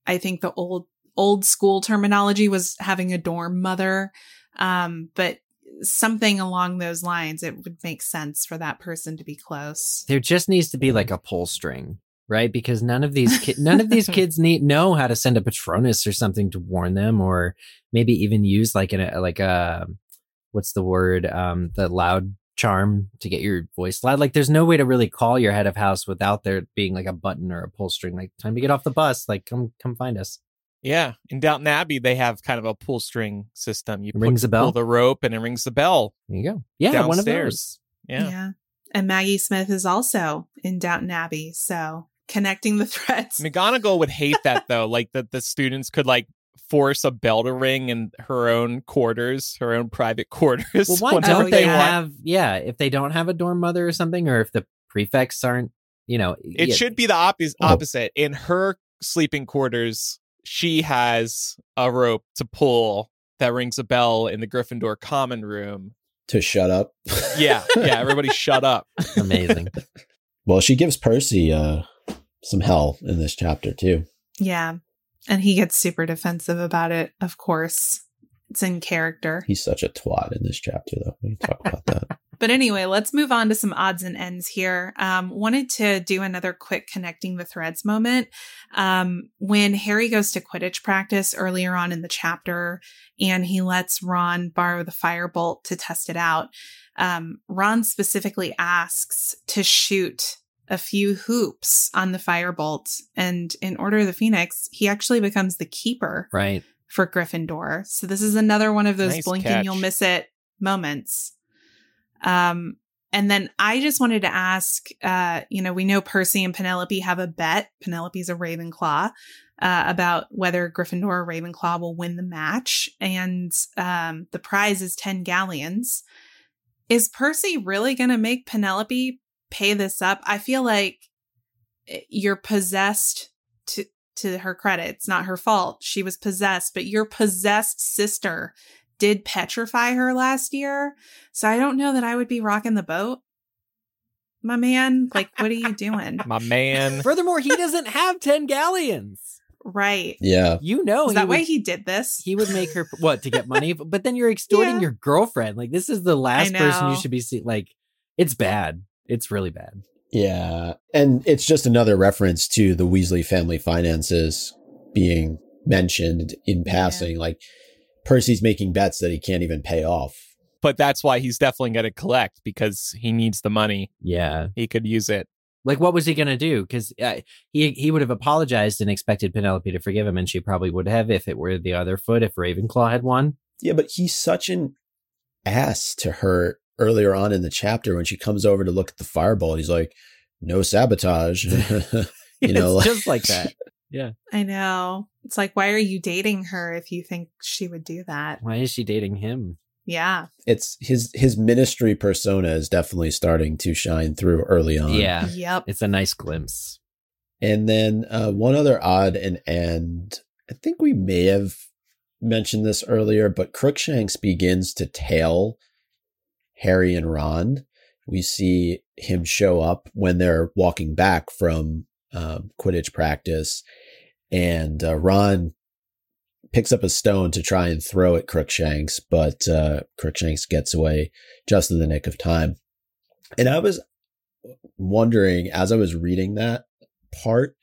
S4: I think the old old school terminology was having a dorm mother. Um, but something along those lines, it would make sense for that person to be close.
S2: There just needs to be like a pull string, right? Because none of these ki- none of these kids need know how to send a Patronus or something to warn them, or maybe even use like an like a what's the word um the loud charm to get your voice loud. Like there's no way to really call your head of house without there being like a button or a pull string. Like time to get off the bus. Like come come find us.
S1: Yeah, in Downton Abbey they have kind of a pull string system. You
S2: Rings
S1: put,
S2: a bell?
S1: pull the rope, and it rings the bell.
S2: There you go. Yeah, one of
S1: Downstairs.
S2: those.
S1: Yeah.
S4: And Maggie Smith is also in Downton Abbey. So connecting the threads.
S1: McGonagall would hate that though, like that the students could like force a bell to ring in her own quarters, her own private quarters.
S2: Well, why don't
S4: they
S2: they have? Yeah, if they don't have a dorm mother or something, or if the prefects aren't, you know,
S1: It
S2: yeah,
S1: should be the opposite.
S3: Oh.
S1: Opposite in her sleeping quarters, she has a rope to pull that rings a bell in the Gryffindor common room.
S3: to shut up.
S1: Yeah, yeah. Everybody, shut up.
S2: amazing.
S3: well, she gives Percy uh, some hell in this chapter too.
S4: Yeah. And he gets super defensive about it, of course. It's in character.
S3: He's such a twat in this chapter, though. We can talk about that.
S4: But anyway, let's move on to some odds and ends here. Um, wanted to do another quick connecting the threads moment. Um, when Harry goes to Quidditch practice earlier on in the chapter and he lets Ron borrow the firebolt to test it out, um, Ron specifically asks to shoot a few hoops on the firebolt. And in Order of the Phoenix, he actually becomes the keeper
S2: Right.
S4: for Gryffindor. So this is another one of those
S1: Nice
S4: blink
S1: catch.
S4: and you'll miss it moments. Um, and then I just wanted to ask, uh, you know, we know Percy and Penelope have a bet. Penelope's a Ravenclaw, uh, about whether Gryffindor or Ravenclaw will win the match. And, um, the prize is 10 galleons. Is Percy really going to make Penelope pay this up? I feel like eh, you're possessed to, to her credit. It's not her fault. She was possessed, but your possessed sister did petrify her last year. So I don't know that I would be rocking the boat. My man, like, what are you doing?
S1: My man.
S2: Furthermore, he doesn't have 10 galleons.
S4: Right.
S3: Yeah.
S2: You know,
S4: Is that
S2: he
S4: why he did this?
S2: he would make her what to get money, but then you're extorting
S4: Yeah.
S2: your girlfriend. Like this is the last person you should be see like it's bad. It's really bad.
S3: Yeah. And it's just another reference to the Weasley family finances being mentioned in passing. Like Percy's making bets that he can't even pay off.
S1: But that's why he's definitely going to collect because he needs the money.
S2: Yeah.
S1: He could use it.
S2: Like what was he going to do? Cuz uh, he he would have apologized and expected Penelope to forgive him and she probably would have if it were the other foot if Ravenclaw had won.
S3: Yeah, but he's such an ass to her earlier on in the chapter when she comes over to look at the Firebolt. He's like, no sabotage. you know,
S2: it's
S3: like-
S2: just like that.
S4: Yeah, I know. It's like, why are you dating her if you think she would do that?
S2: Why is she dating him?
S4: Yeah.
S3: it's his his ministry persona is definitely starting to shine through early on.
S2: Yeah.
S4: Yep.
S2: It's a nice glimpse.
S3: And then uh, one other odd and end. I think we may have mentioned this earlier, but Crookshanks begins to tail Harry and Ron. We see him show up when they're walking back from um, Quidditch practice, and uh, Ron picks up a stone to try and throw at Crookshanks, but uh, Crookshanks gets away just in the nick of time. And I was wondering as I was reading that part,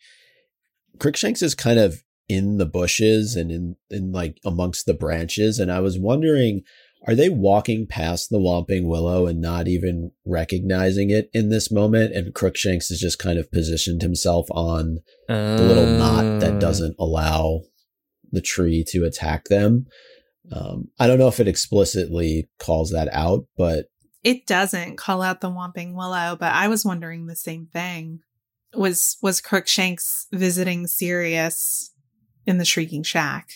S3: Crookshanks is kind of in the bushes and in, in like amongst the branches. And I was wondering, are they walking past the Whomping Willow and not even recognizing it in this moment? And Crookshanks has just kind of positioned himself on the little knot that doesn't allow the tree to attack them. Um, I don't know if it explicitly calls that out, but
S4: It doesn't call out the Whomping Willow, but I was wondering the same thing. Was was Crookshanks visiting Sirius in the Shrieking Shack?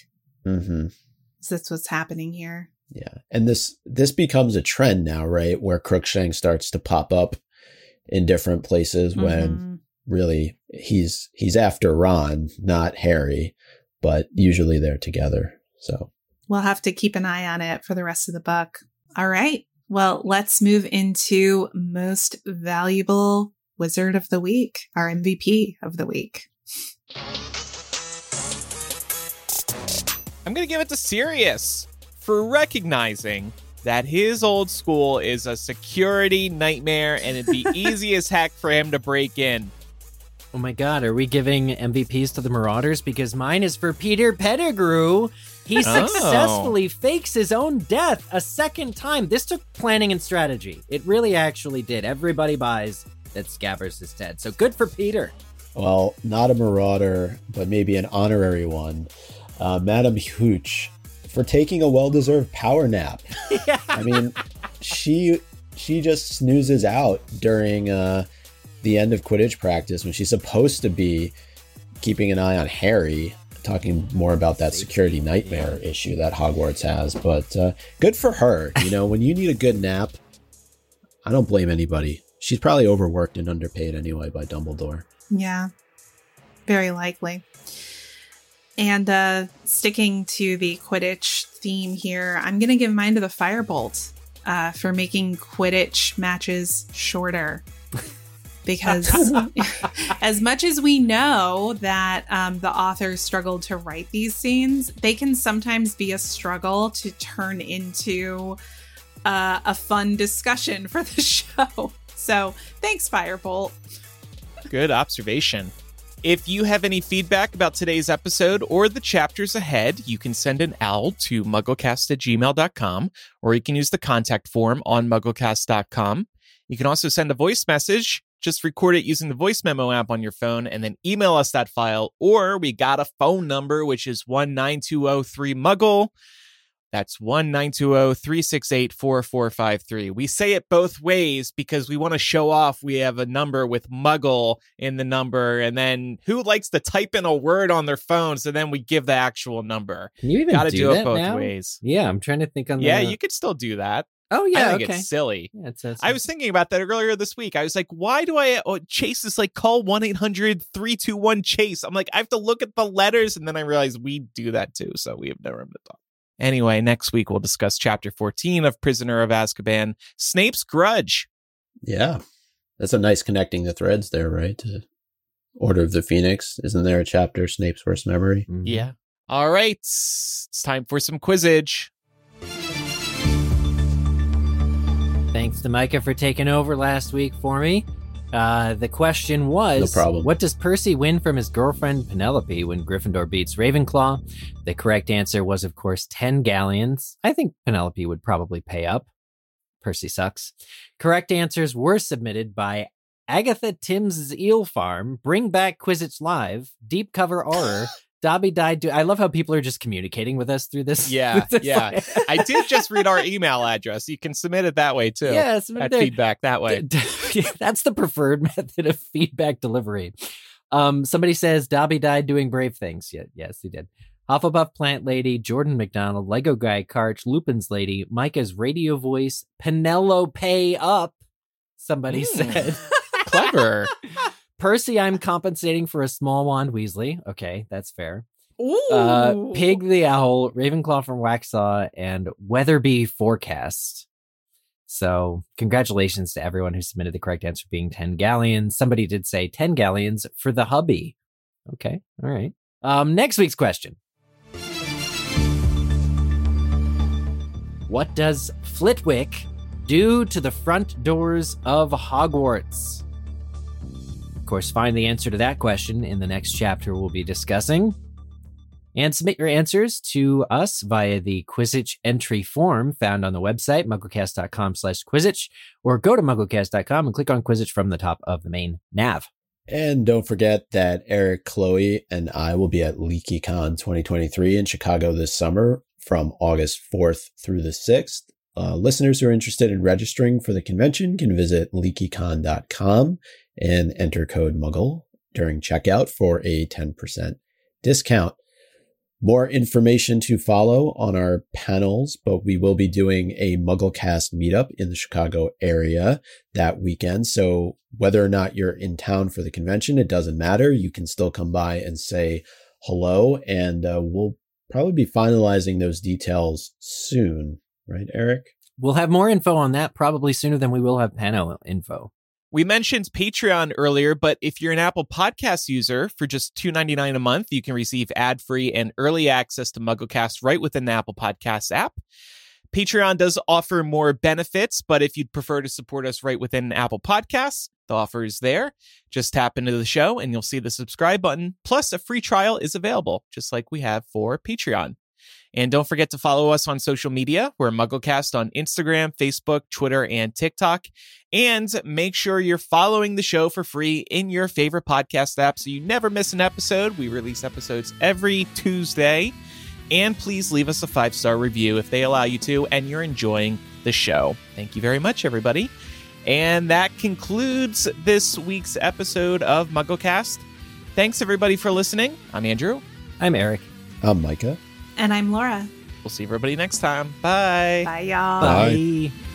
S3: mhm.
S4: Is this what's happening here?
S3: Yeah. And this this becomes a trend now, right? Where Crookshanks starts to pop up in different places when
S4: Mhm.
S3: really he's he's after Ron, not Harry, but usually they're together. So
S4: We'll have to keep an eye on it for the rest of the book. All right. Well, let's move into most valuable wizard of the week, our MVP of the week.
S1: I'm going to give it to Sirius for recognizing that his old school is a security nightmare and it'd be easy as heck for him to break in.
S2: Oh my god, are we giving MVPs to the Marauders? Because mine is for Peter Pettigrew. He
S1: Oh.
S2: successfully fakes his own death a second time. This took planning and strategy. It really actually did. Everybody buys that Scabbers is dead. So good for Peter.
S3: well, not a marauder, but maybe an honorary one. Uh, Madam Hooch for taking a well-deserved power nap. yeah. I mean, she she just snoozes out during uh, the end of Quidditch practice when she's supposed to be keeping an eye on Harry. Talking more about that security nightmare issue that Hogwarts has, but uh, good for her. You know, when you need a good nap, I don't blame anybody. She's probably overworked and underpaid anyway by Dumbledore.
S4: Yeah, very likely. And uh, sticking to the Quidditch theme here, I'm going to give mine to the Firebolt uh, for making Quidditch matches shorter. Because as much as we know that um, the authors struggled to write these scenes, they can sometimes be a struggle to turn into uh, a fun discussion for the show. So thanks, Firebolt.
S1: Good observation. If you have any feedback about today's episode or the chapters ahead, you can send an owl to mugglecast at gmail.com or you can use the contact form on mugglecast.com. You can also send a voice message Just record it using the voice memo app on your phone and then email us that file. Or we got a phone number, which is 19203 Muggle. That's 1-920-368-4453. We say it both ways because we want to show off we have a number with muggle in the number and then who likes to type in a word on their phone so then we give the actual number.
S2: Can you even
S1: Got to
S2: do,
S1: do, it both
S2: now?
S1: ways.
S2: Yeah, I'm trying to think on the.
S1: Yeah, you could still do that.
S2: Oh yeah,
S1: I think
S2: okay.
S1: it's silly.
S2: Yeah, it says.
S1: I was thinking about that earlier this week. I was like, why do I oh, Chase is like call 1-800-321 Chase. I'm like, I have to look at the letters and then I realized we do that too, so we have no room to talk. Anyway, next week we'll discuss chapter 14 of Prisoner of Azkaban, Snape's Grudge.
S3: Yeah. That's a nice connecting the threads there, right? To Order of the Phoenix. Isn't there a chapter, Snape's Worst Memory?
S2: Mhm.
S1: Yeah. All right. It's time for some quizzage.
S2: Thanks to Micah for taking over last week for me. Uh, the question was
S3: No problem.
S2: What does Percy win from his girlfriend Penelope when Gryffindor beats Ravenclaw? The correct answer was, of course, 10 galleons. I think Penelope would probably pay up. Percy sucks. Correct answers were submitted by Agatha Timms' Eel Farm, Bring Back Quizzitch Live, Deep Cover Horror, Dobby Died. Do- I love how people are just communicating with us through this.
S1: Yeah,
S2: this
S1: yeah. I did just read our email address. You can submit it that way too.
S2: Yeah, submit
S1: feedback that way.
S2: That's the preferred method of feedback delivery. Um, somebody says Dobby died doing brave things. Yeah, yes, he did. Hufflepuff Plant Lady, Jordan McDonald, Lego Guy Karch, Lupin's Lady, Micah's radio voice, Penelope Pay up. Somebody
S1: Mm.
S2: said.
S1: Clever.
S2: Percy, I'm compensating for a small wand Weasley. Okay, that's fair.
S4: Ooh.
S2: Uh, Pig the Owl, Ravenclaw from Waxaw, and Weatherby Forecast. So, congratulations to everyone who submitted the correct answer being 10 galleons. Somebody did say 10 galleons for the hubby. Okay, all right. Um, next week's question What does Flitwick do to the front doors of Hogwarts? Course, find the answer to that question in the next chapter we'll be discussing. And submit your answers to us via the Quizzitch entry form found on the website, mugglecast.com slash Quizzitch, or go to mugglecast.com and click on Quizzitch from the top of the main nav.
S3: And don't forget that Eric, Chloe, and I will be at LeakyCon 2023 in Chicago this summer from August 4th through the 6th. Uh, listeners who are interested in registering for the convention can visit leakycon.com and enter code MUGGLE during checkout for a 10% discount. More information to follow on our panels, but we will be doing a MuggleCast meetup in the Chicago area that weekend. So whether or not you're in town for the convention, it doesn't matter. You can still come by and say hello, and uh, we'll probably be finalizing those details soon, right, Eric?
S2: We'll have more info on that probably sooner than we will have panel info.
S1: We mentioned Patreon earlier, but if you're an Apple Podcast user, for just $2.99 a month, you can receive ad free and early access to MuggleCast right within the Apple Podcasts app. Patreon does offer more benefits, but if you'd prefer to support us right within Apple Podcasts, the offer is there. Just tap into the show and you'll see the subscribe button. Plus, a free trial is available, just like we have for Patreon. And don't forget to follow us on social media. We're MuggleCast on Instagram, Facebook, Twitter, and TikTok. And make sure you're following the show for free in your favorite podcast app so you never miss an episode. We release episodes every Tuesday. And please leave us a five star review if they allow you to and you're enjoying the show. Thank you very much, everybody. And that concludes this week's episode of MuggleCast. Thanks, everybody, for listening. I'm Andrew.
S2: I'm Eric.
S3: I'm Micah.
S4: And I'm Laura.
S1: We'll see everybody next time. Bye.
S4: Bye, y'all.
S3: Bye.
S2: Bye.